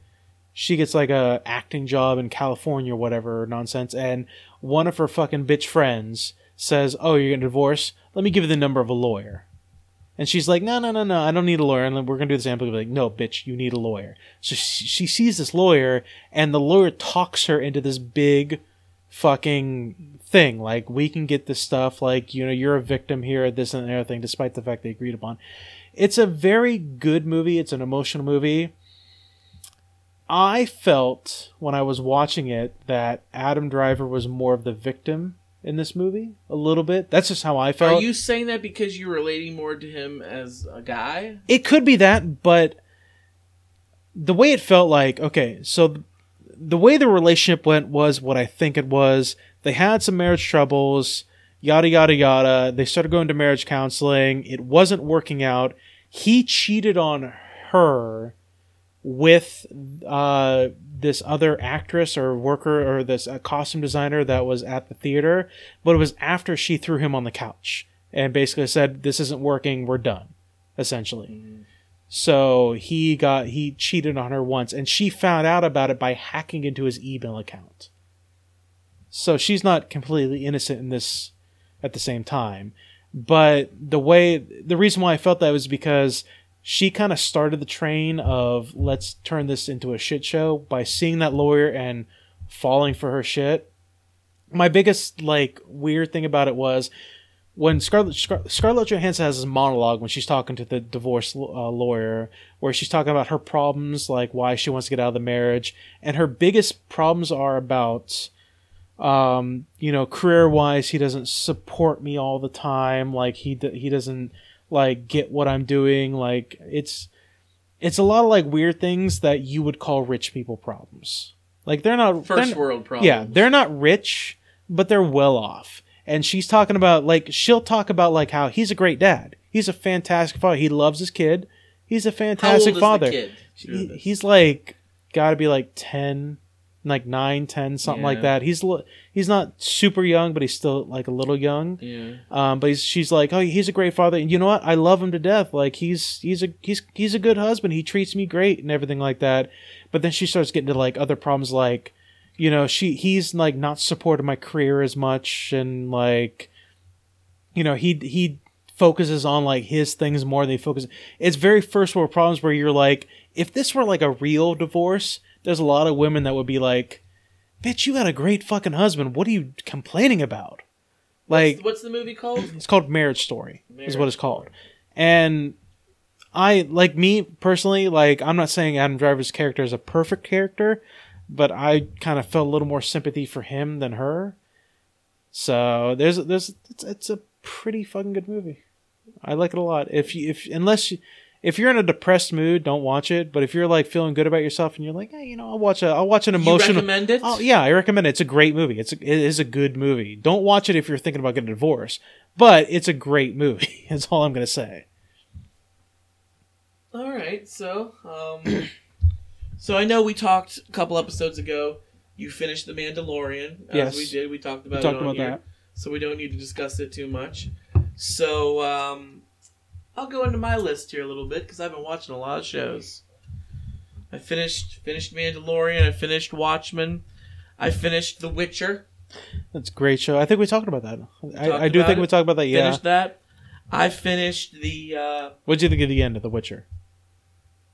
she gets like a acting job in California or whatever nonsense, and one of her fucking bitch friends says, "Oh, you're getting divorced? Let me give you the number of a lawyer." And she's like, "No, no, no, no, I don't need a lawyer." And we're gonna do the sample. Like, no, bitch, you need a lawyer. So she, she sees this lawyer, and the lawyer talks her into this big, fucking thing. Like, we can get this stuff. Like, you know, you're a victim here, this and the other thing, despite the fact they agreed upon. It's a very good movie. It's an emotional movie. I felt when I was watching it that Adam Driver was more of the victim in this movie, a little bit. That's just how I felt. Are you saying that because you're relating more to him as a guy? It could be that, but the way it felt like, okay, so the way the relationship went was what I think it was. They had some marriage troubles, yada, yada, yada. They started going to marriage counseling. It wasn't working out. He cheated on her with uh, this other actress or worker or this uh, costume designer that was at the theater, but it was after she threw him on the couch and basically said, "This isn't working. We're done." Essentially. So he got he cheated on her once, and she found out about it by hacking into his email account. So she's not completely innocent in this at the same time. But the way the reason why I felt that was because she kind of started the train of let's turn this into a shit show by seeing that lawyer and falling for her shit. My biggest like weird thing about it was when Scarlett Scar- Scarlett Johansson has this monologue when she's talking to the divorce uh, lawyer, where she's talking about her problems, like why she wants to get out of the marriage, and her biggest problems are about, um, you know, career wise, he doesn't support me all the time, like he d- he doesn't like get what I'm doing, like it's it's a lot of like weird things that you would call rich people problems. Like they're not they're First world problem. yeah, they're not rich, but they're well off. And she's talking about like she'll talk about like how he's a great dad. He's a fantastic father. He loves his kid. He's a How old fantastic is father. the kid? He, he's like got to be like 10, like 9, 10, something like that. He's li- he's not super young, but he's still like a little young. yeah. Um, but he's, she's like, oh, he's a great father, and you know what? I love him to death. Like he's he's a he's he's a good husband. He treats me great and everything like that. But then she starts getting to like other problems, like you know, she he's like not supporting my career as much, and like you know, he he focuses on like his things more. Than they focus. It's very first world problems where you're like, if this were like a real divorce, there's a lot of women that would be like, "Bitch, you got a great fucking husband. What are you complaining about?" Like, what's the movie called? [clears throat] it's called Marriage Story. is what it's called. And I like me personally. Like, I'm not saying Adam Driver's character is a perfect character, but I kind of felt a little more sympathy for him than her. So there's there's it's, it's a pretty fucking good movie. I like it a lot. If you if unless you, if you're in a depressed mood, don't watch it. But if you're like feeling good about yourself and you're like, hey, you know, I'll watch a I'll watch an emotional. You recommend it? Oh yeah, I recommend it. It's a great movie. It's a, it is a good movie. Don't watch it if you're thinking about getting a divorce, but it's a great movie. [laughs] That's all I'm gonna say. All right, so um, [clears throat] so I know we talked a couple episodes ago. You finished the Mandalorian, as Yes. we did. We talked about We talked it on about here, that. so we don't need to discuss it too much. So um, I'll go into my list here a little bit because I've been watching a lot of shows. I finished finished Mandalorian. I finished Watchmen. I finished The Witcher. That's a great show. I think we talked about that. I, I do think it. we talked about that. Yeah. Finished that. I finished the. Uh, What'd you think of the end of The Witcher?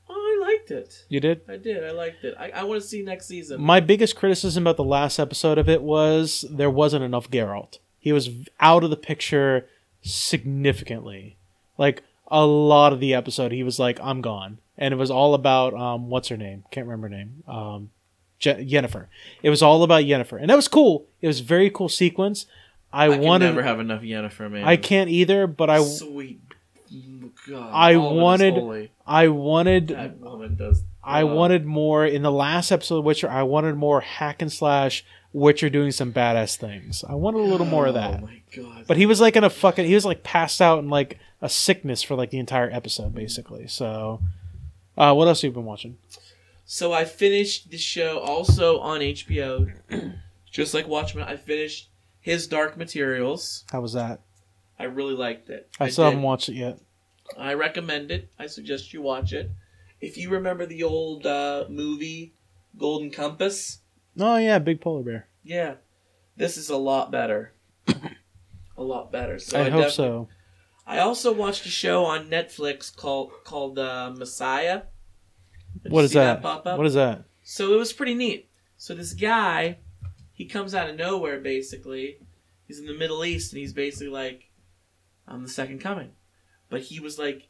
oh, I liked it. You did. I did. I liked it. I, I want to see next season. My biggest criticism about the last episode of it was there wasn't enough Geralt. He was out of the picture significantly. Like a lot of the episode, he was like, "I'm gone," and it was all about um, what's her name? Can't remember her name. Um, Je- Yennefer. It was all about jennifer and that was cool. It was a very cool sequence. I, I wanted. never have enough jennifer man. I can't either, but I Sweet God. I all of it is wanted-. I wanted That woman does. I wow. wanted more in the last episode of Witcher. I wanted more hack and slash Witcher doing some badass things. I wanted a little more of that. Oh my god. But he was like in a fucking he was like passed out in like a sickness for like the entire episode basically. So uh what else have you been watching? so I finished the show also on HBO, [clears throat] just like Watchmen. I finished His Dark Materials. How was that? I really liked it. I, still did. haven't watched it yet. I recommend it. I suggest you watch it. If you remember the old uh, movie Golden Compass, Oh yeah, big polar bear. yeah, this is a lot better. [coughs] a lot better. So I, hope defi- so. I also watched a show on Netflix called called uh, Messiah. Did What is see that? pop up? What is that? So it was pretty neat. So this guy, he comes out of nowhere basically. He's in the Middle East and he's basically like, I'm the second coming. But he was like,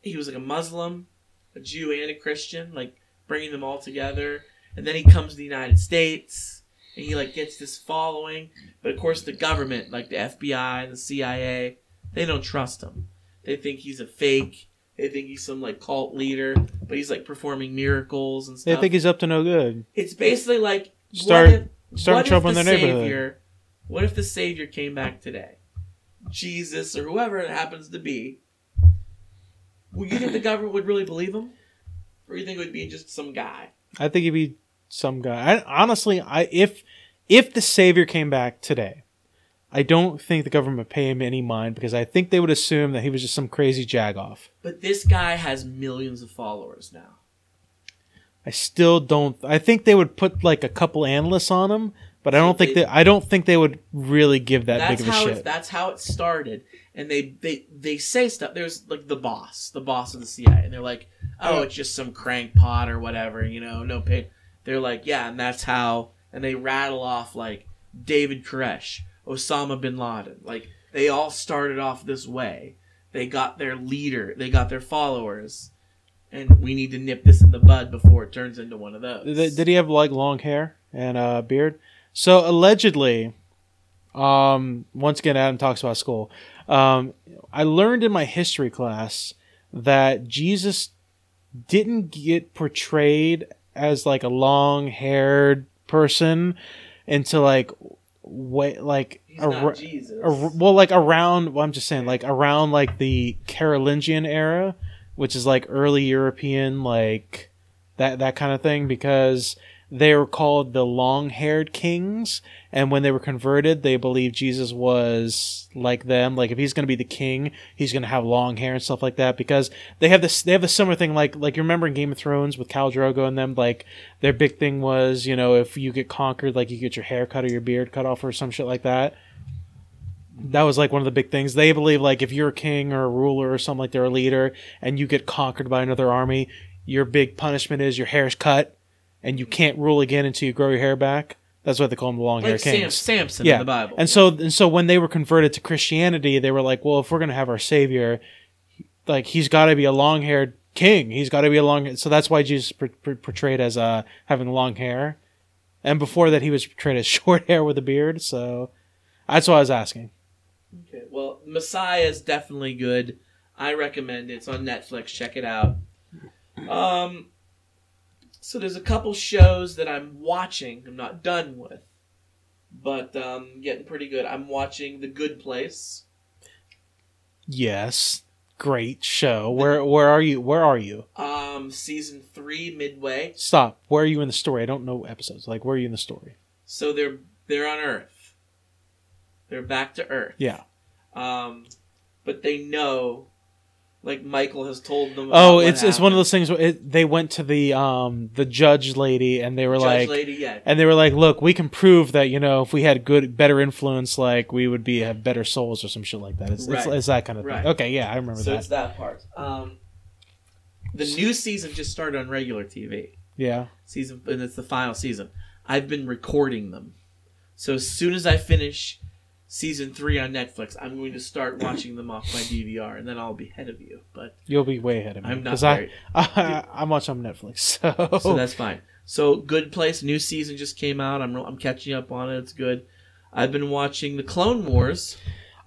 he was like a Muslim, a Jew, and a Christian, like bringing them all together. And then he comes to the United States and he like gets this following. But of course, the government, like the FBI and the CIA, they don't trust him. They think he's a fake. They think he's some like cult leader, but he's like performing miracles and stuff. They think he's up to no good. it's basically like Start- what if, start what trouble in the their neighborhood. Savior, what if the Savior came back today? Jesus or whoever it happens to be. Would you think the government would really believe him, or you think it would be just some guy? I think he'd be some guy. I, honestly, I if if the savior came back today, I don't think the government would pay him any mind because I think they would assume that he was just some crazy jagoff. But this guy has millions of followers now. I still don't. I think they would put like a couple analysts on him, but I don't think they- that. I don't think they would really give that big of a it, shit. that's how it started. And they, they they say stuff. There's like the boss, the boss of the CIA, and they're like, "Oh, oh. it's just some crankpot or whatever," you know, no pay. They're like, "Yeah," and that's how. And they rattle off like David Koresh, Osama bin Laden. Like they all started off this way. They got their leader, they got their followers, and we need to nip this in the bud before it turns into one of those. Did, did he have like long hair and a beard? So allegedly, um, once again, Adam talks about school. Um, I learned in my history class that Jesus didn't get portrayed as like a long-haired person until like way like He's not ar- ar- well like around well, I'm just saying like around like the Carolingian era, which is like early European like that that kind of thing because they were called the long-haired kings and when they were converted they believed Jesus was like them. Like if he's going to be the king he's going to have long hair and stuff like that because they have this they have a similar thing like like you remember in Game of Thrones with Khal Drogo and them like their big thing was you know if you get conquered like you get your hair cut or your beard cut off or some shit like that. That was like one of the big things. They believe like if you're a king or a ruler or something like they're a leader and you get conquered by another army, your big punishment is your hair's cut and you can't rule again until you grow your hair back. That's why they call them the long hair Like Sam, kings. Samson yeah. in the Bible. And so and so when they were converted to Christianity, they were like, well, if we're gonna have our savior, like he's got to be a long haired king. He's got to be a long. So that's why Jesus por- por- portrayed as uh having long hair, and before that he was portrayed as [laughs] short hair with a beard. So that's why I was asking. Okay, well, Messiah is definitely good. I recommend it. It's on Netflix. Check it out. Um, so there's a couple shows that I'm watching. I'm not done with, but um, getting pretty good. I'm watching The Good Place. Yes, great show. Where where are you? Where are you? Um, season three, midway. Stop. Where are you in the story? I don't know episodes. Like where are you in the story? So they're they're on Earth. They're back to Earth. Yeah. Um, but they know, like Michael has told them. about Oh, it's it's one of those things. Where it, they went to the um the judge lady and they were Judge like. lady, yeah. and they were like, "Look, we can prove that you know if we had good, better influence, like we would be have better souls or some shit like that." It's, it's, Right. it's that kind of Right. thing. Okay, yeah, I remember so that. it's that part. Um, the new season just started on regular TV. Yeah, Season, and it's the final season. I've been recording them, so as soon as I finish season three on Netflix, I'm going to start watching them off my DVR, and then I'll be ahead of you. But you'll be way ahead of me I'm not [laughs] I. I I'm watching on Netflix. [laughs] So, So that's fine. So Good Place, new season just came out. I'm I'm catching up on it. It's good. I've been watching the Clone Wars.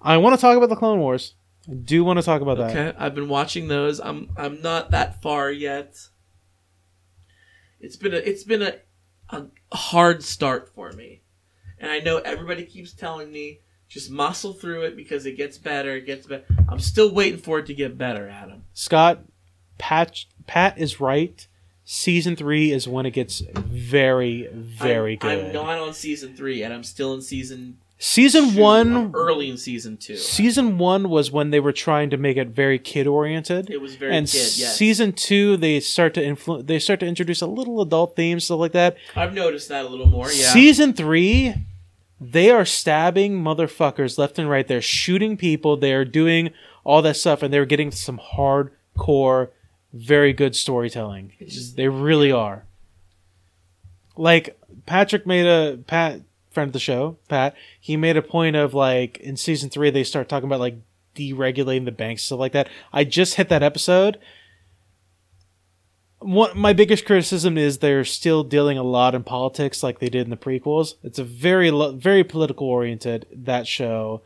I want to talk about the Clone Wars. I do want to talk about that. Okay, I've been watching those. I'm I'm not that far yet. It's been a it's been a, a hard start for me, and I know everybody keeps telling me just muscle through it because it gets better. It gets better. I'm still waiting for it to get better, Adam. Scott, Pat, Pat is right. Season three is when it gets very, very I'm, good. I'm not on season three, and I'm still in season season one, early in season two. season one was when they were trying to make it very kid oriented. It was very and kid. Yes, season two they start to influ- they start to introduce a little adult themes stuff like that I've noticed that a little more. Yeah. season three they are stabbing motherfuckers left and right. They're shooting people. They're doing all that stuff and they're getting some hardcore very good storytelling. Just- they really are. Like patrick made a pat friend of the show pat he made a point of like in season three they start talking about like deregulating the banks stuff like that. I just hit that episode what my biggest criticism is they're still dealing a lot in politics like they did in the prequels. It's a very very political oriented that show.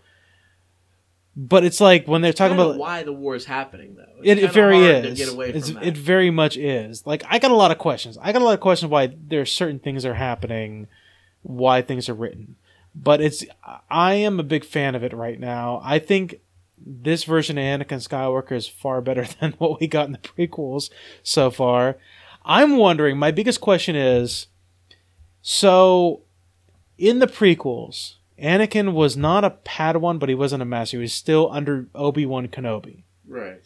But it's like when they're talking I don't know about why the war is happening though. It's it, very is. To get away It's- that. it very much is. Like I got a lot of questions. I got a lot of questions why there are certain things are happening, why things are written. But it's I am a big fan of it right now. I think this version of Anakin Skywalker is far better [laughs] than what we got in the prequels so far. I'm wondering, my biggest question is so in the prequels, Anakin was not a Padawan, but he wasn't a master. He was still under Obi Wan Kenobi. right.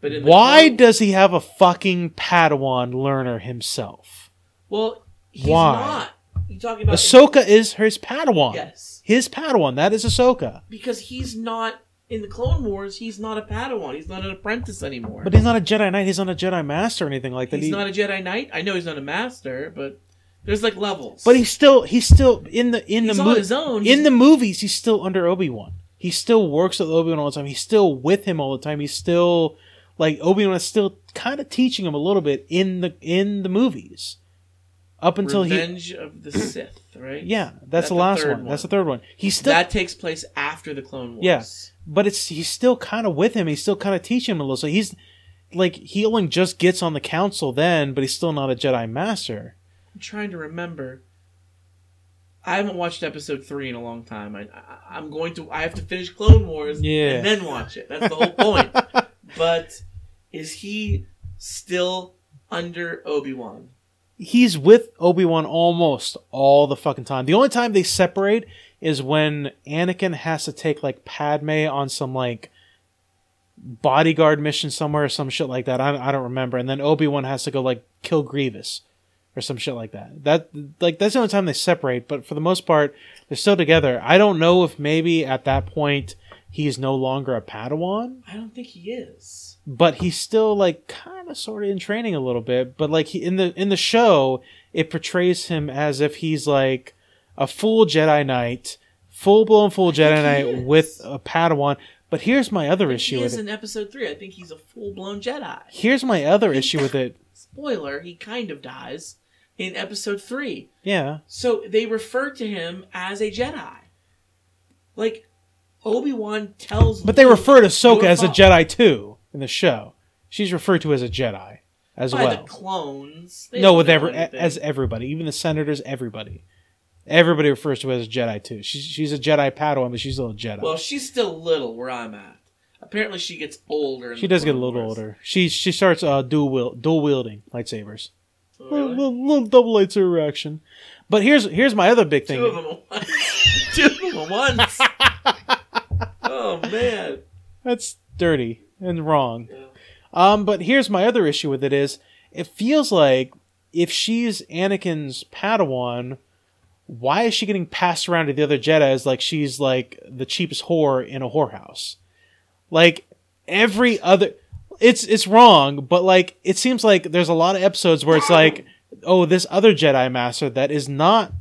But in the Why does he have a fucking Padawan learner himself? well he's Why? not. You talking about Ahsoka is his Padawan. Yes, His Padawan. That is Ahsoka. because he's not in the Clone Wars. He's not a Padawan. He's not an apprentice anymore. But he's not a Jedi Knight. He's not a Jedi Master or anything like that. he's He- not a Jedi Knight. I know he's not a Master, but there's like levels. but he's still he's still in the in he's the on mo- his own. in the movies. He's still under Obi Wan. He still works with Obi Wan all the time. He's still with him all the time. He's still like Obi Wan is still kind of teaching him a little bit in the in the movies. Up until he of the Sith, right? Yeah, that's, the the last one. one. That's the third one. He still, that takes place after the Clone Wars. Yeah. but it's he's still kind of with him. He's still kind of teaching him a little. So he's like he only just gets on the council then, but he's still not a Jedi Master. I'm trying to remember. I haven't watched episode three in a long time. I, I I'm going to. I have to finish Clone Wars Yeah. and then watch it. That's the whole point. [laughs] but is he still under Obi Wan? He's with Obi Wan almost all the fucking time. The only time they separate is when Anakin has to take like Padme on some like bodyguard mission somewhere or some shit like that. I, I don't remember. And then Obi Wan has to go like kill Grievous or some shit like that. That like that's the only time they separate, but for the most part, they're still together. I don't know if maybe at that point he's no longer a Padawan, I don't think he is. But he's still like kind of sort of in training a little bit. But like he, in the in the show, it portrays him as if he's like a full Jedi Knight, full blown full Jedi Knight with a Padawan. But here's my other issue he with is it. in episode three. I think he's a full blown Jedi. Here's my other issue with it. Spoiler: He kind of dies in episode three. Yeah, So they refer to him as a Jedi. Like Obi Wan tells, but they Luke, refer to Ahsoka "Your as a Jedi too in the show. She's referred to as a Jedi as by well. the clones. They no, with every anything. as everybody, even the senators, everybody, everybody refers to her as a Jedi too. She's she's a Jedi Padawan, but she's still a Jedi. well, she's still little where I'm at. Apparently, she gets older. she does get a little Wars. older. She she starts uh, dual dual wielding lightsabers, Oh, little, really? little, little double lightsaber action. But here's here's my other big Two of thing. them at once. [laughs] Two of them at once. [laughs] oh man. That's dirty and wrong. Yeah. Um, but here's my other issue with it is it feels like if she's Anakin's Padawan, why is she getting passed around to the other Jedi's like she's like the cheapest whore in a whorehouse? Like every other it's it's wrong, but like it seems like there's a lot of episodes where it's like, oh, this other Jedi master that is not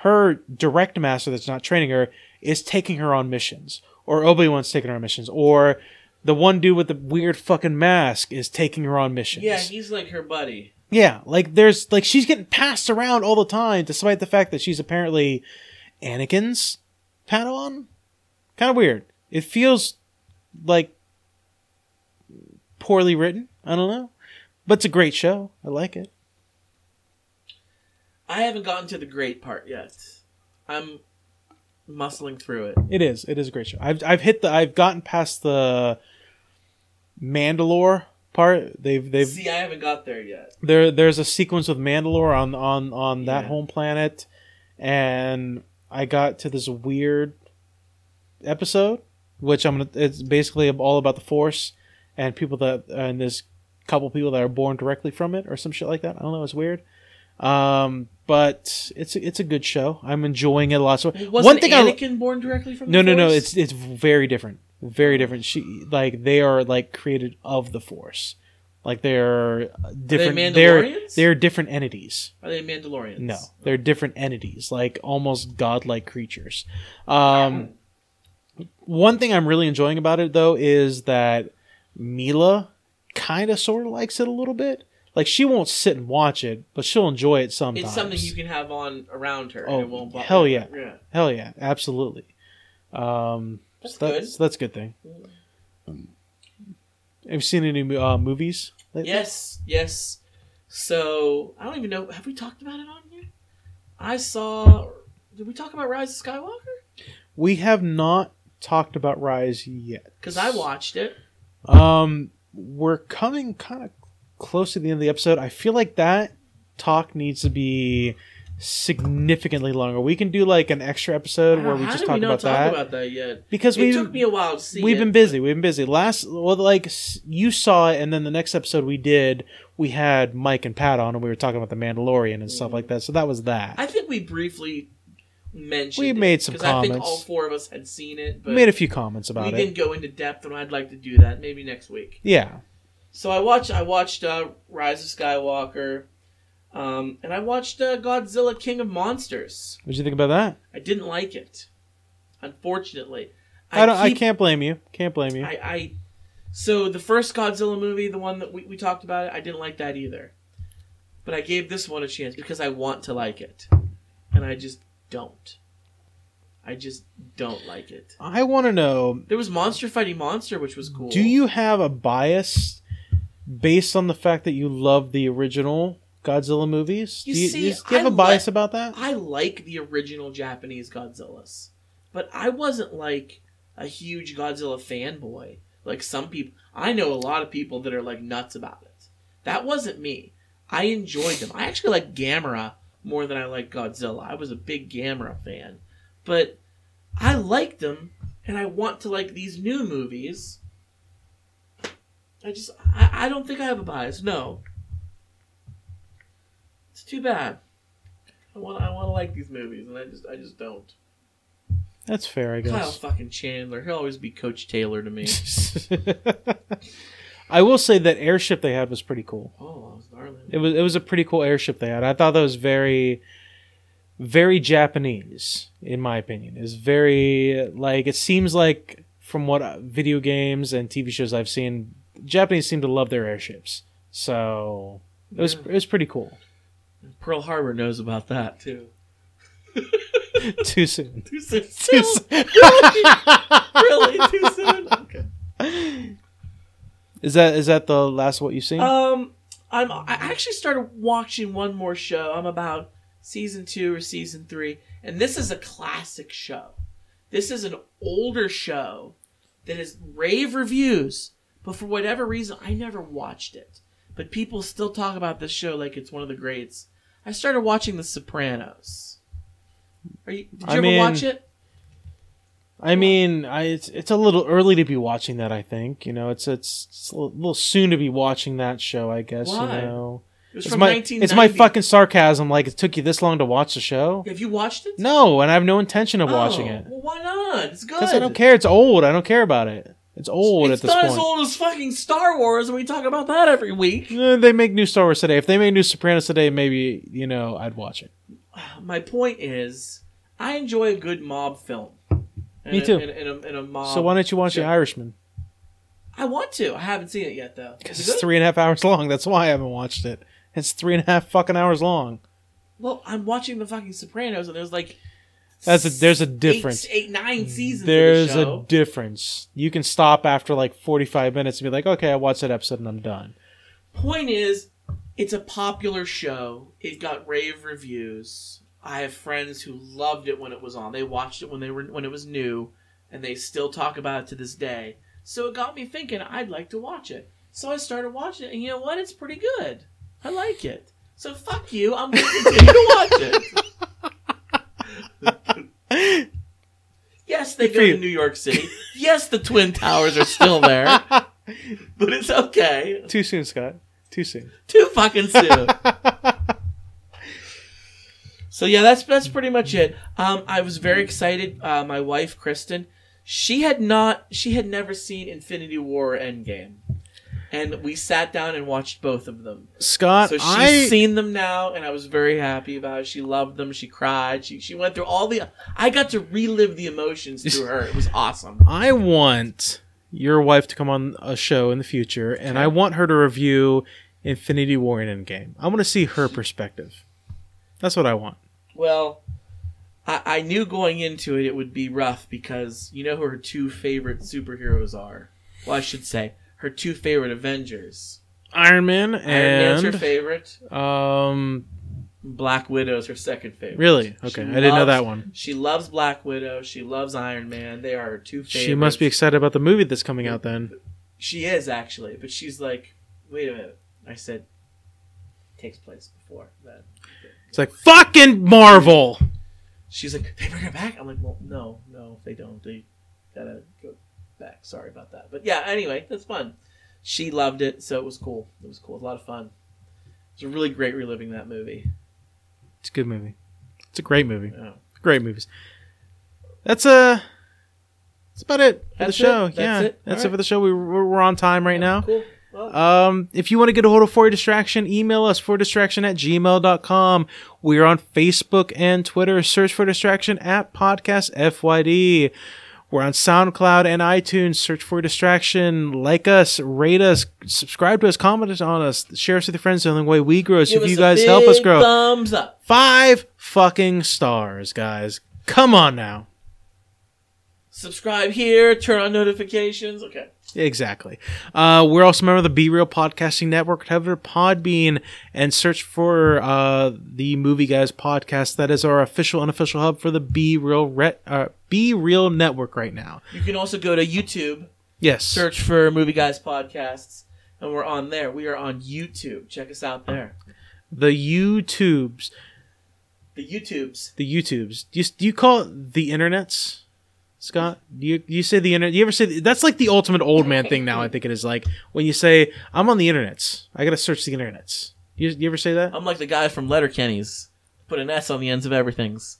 her direct master that's not training her is taking her on missions. Or Obi-Wan's taking her on missions. Or the one dude with the weird fucking mask is taking her on missions. Yeah, he's like her buddy. Yeah, like there's like she's getting passed around all the time, despite the fact that she's apparently Anakin's Padawan. Kind of weird. It feels like poorly written. I don't know, but it's a great show. I like it. I haven't gotten to the great part yet. I'm muscling through it. It is. It is a great show. I've I've hit the. I've gotten past the Mandalore part. They've they've See, I haven't got there yet. there there's a sequence with Mandalore on on on that Yeah. home planet, and I got to this weird episode, which I'm gonna. It's basically all about the Force and people that and this couple people that are born directly from it or some shit like that. I don't know. It's weird. Um, but it's it's a good show. I'm enjoying it a lot. So Wasn't one thing I Anakin born directly from no no no it's it's very different very different she like they are like created of the force like they're different they're Mandalorians? they're different entities Are they Mandalorians? no they're different entities like almost godlike creatures um one thing i'm really enjoying about it though is that mila kind of sort of likes it a little bit like she won't sit and watch it but she'll enjoy it sometimes It's something you can have on around her. Oh, and it won't bother hell her. yeah. Yeah. hell yeah absolutely um That's so good. that's that's a good thing. Have you seen any uh, movies? Lately? Yes, yes. So I don't even know. Have we talked about it on here? I saw. Did we talk about Rise of Skywalker? we have not talked about Rise yet. Because I watched it. Um, we're coming kind of close to the end of the episode. I feel like that talk needs to be significantly longer. We can do like an extra episode where we How just did talk we not about talk that about that yet? because It we took me a while to see. we've it, been busy. We've been busy. Last, well, like s- you saw it, and then the next episode we did, we had Mike and Pat on, and we were talking about the Mandalorian and stuff like that. So that was that. I think we briefly mentioned. We it, made some 'cause I think comments. all four of us had seen it, but we made a few comments we about it. We didn't go into depth, and I'd like to do that maybe next week. Yeah, So I watched. I watched uh, Rise of Skywalker, um, and I watched uh, Godzilla King of Monsters. what did you think about that? I didn't like it, unfortunately. I, don't. I can't blame you. Can't blame you. I, I so the first Godzilla movie, the one that we, we talked about, it, I didn't like that either. But I gave this one a chance because I want to like it, and I just don't. I just don't like it. I want to know: There was Monster Fighting Monster, which was cool. Do you have a bias based on the fact that you love the original Godzilla movies? You do you, see, do you have I a bias li- about that? I like the original Japanese Godzillas, but I wasn't like a huge Godzilla fanboy. Like some people, I know a lot of people that are like nuts about it. That wasn't me. I enjoyed them. I actually like Gamera more than I like Godzilla. I was a big Gamera fan, but I liked them, and I want to like these new movies. I just, I, I don't think I have a bias. No. Too bad. I want I want to like these movies, and I just I just don't. That's fair, I guess. Kyle guess. fucking Chandler, he'll always be Coach Taylor to me. [laughs] I will say that airship they had was pretty cool. oh, I was darling. It was it was a pretty cool airship they had. I thought that was very very Japanese in my opinion. It's very like it seems like from what uh, video games and TV shows I've seen, Japanese seem to love their airships. So it was it was pretty cool. Pearl Harbor knows about that too. [laughs] [laughs] Too soon. Too soon. Too [laughs] soon. really too soon. Okay. Is that is that the last what you've seen? Um, I'm. I actually started watching one more show. I'm about season two or season three, and this is a classic show. This is an older show that has rave reviews, but for whatever reason, I never watched it. But people still talk about this show like it's one of the greats. I started watching The Sopranos. Are you? Did you I ever mean, watch it? I mean, I, it's it's a little early to be watching that. I think you know it's it's, it's a little soon to be watching that show. I guess Why? you know It was it's from my 1990. it's my fucking sarcasm. Like it took you this long to watch the show. Have you watched it? No, and I have no intention of watching Oh, it Well, why not? It's good. because I don't care. It's old. I don't care about it. It's old it's at this not point. as old as fucking Star Wars, and we talk about that every week. Eh, They make new Star Wars today. If they made new Sopranos today, maybe you know I'd watch it. My point is, I enjoy a good mob film. And Me a- too. And, and a, and a mob. so why don't you watch. The Irishman? I want to. I haven't seen it yet, though. Because Is it's good? three and a half hours long. That's why I haven't watched it. It's three and a half fucking hours long. Well, I'm watching the fucking Sopranos, and there's like. That's a- there's a difference. Eight, nine seasons. There's of the a difference. You can stop after like 45 minutes and be like, okay, I watched that episode and I'm done. Point is, it's a popular show. It got rave reviews. I have friends who loved it when it was on. They watched it when they were when it was new, and they still talk about it to this day. So it got me thinking I'd like to watch it. So I started watching it, and you know what? It's pretty good. I like it. So fuck you. I'm going to continue to watch it. [laughs] Yes, they go to. New York City. Yes, the Twin Towers are still there, [laughs] but it's okay. Too soon, Scott. Too soon. Too fucking soon. [laughs] So yeah, that's that's pretty much it. Um, I was very excited. Uh, my wife Kristen, she had not, she had never seen Infinity War or Endgame, and we sat down and watched both of them. Scott, So she's I seen them now, and I was very happy about it. She loved them. She cried. She she went through all the. I got to relive the emotions through her. It was awesome. [laughs] I want your wife to come on a show in the future, and Okay. I want her to review Infinity War and Endgame. I want to see her perspective. That's what I want. Well, I, I knew going into it it would be rough because you know who her two favorite superheroes are. Well, I should say her two favorite Avengers. Iron Man and Iron Man's her favorite. um, Black Widow's her second favorite. really okay. She I didn't know that one. She loves Black Widow. She loves Iron Man. They are her two favorites. She must be excited about the movie that's coming out then. She is actually, but she's like, wait a minute. I said, takes place before that. It's like fucking Marvel. She's like, they bring her back. I'm like, well, no, no, they don't. They gotta go back. Sorry about that. But yeah, anyway, that's fun. She loved it, so it was cool. It was cool. It was a lot of fun. It was really great reliving that movie. It's a good movie. It's a great movie. Yeah. Great movies. That's uh That's about it for That's the show. it? That's yeah, it? that's All it for the show. We, we're, we're on time right now. Cool. Well, Um, if you want to get a hold of For Your Distraction, email us for distraction at gmail.com. We are on Facebook and Twitter. Search for Distraction at Podcast FYD. We're on SoundCloud and iTunes. Search for Distraction. Like us, rate us, subscribe to us, comment on us, share us with your friends. The only way we grow is give if you guys help us grow. Thumbs up. Five fucking stars, guys. Come on now. Subscribe here. Turn on notifications. Okay. Exactly. Uh, we're also a member of the Be Real Podcasting Network. Head over to Podbean and search for uh, the Movie Guys podcast. That is our official, unofficial hub for the Be Real Re- uh, Be Real Network right now. You can also go to YouTube. Yes. Search for Movie Guys podcasts, and we're on there. We are on YouTube. Check us out there. the YouTubes. The YouTubes. The YouTubes. Do you, do you call it the internets? Scott, you, you say the internet? You ever say that's like the ultimate old man thing now? I think it is like when you say I'm on the internets. I gotta search the internets. You, you ever say that? I'm like the guy from Letterkenny's. Put an S on the ends of everything's.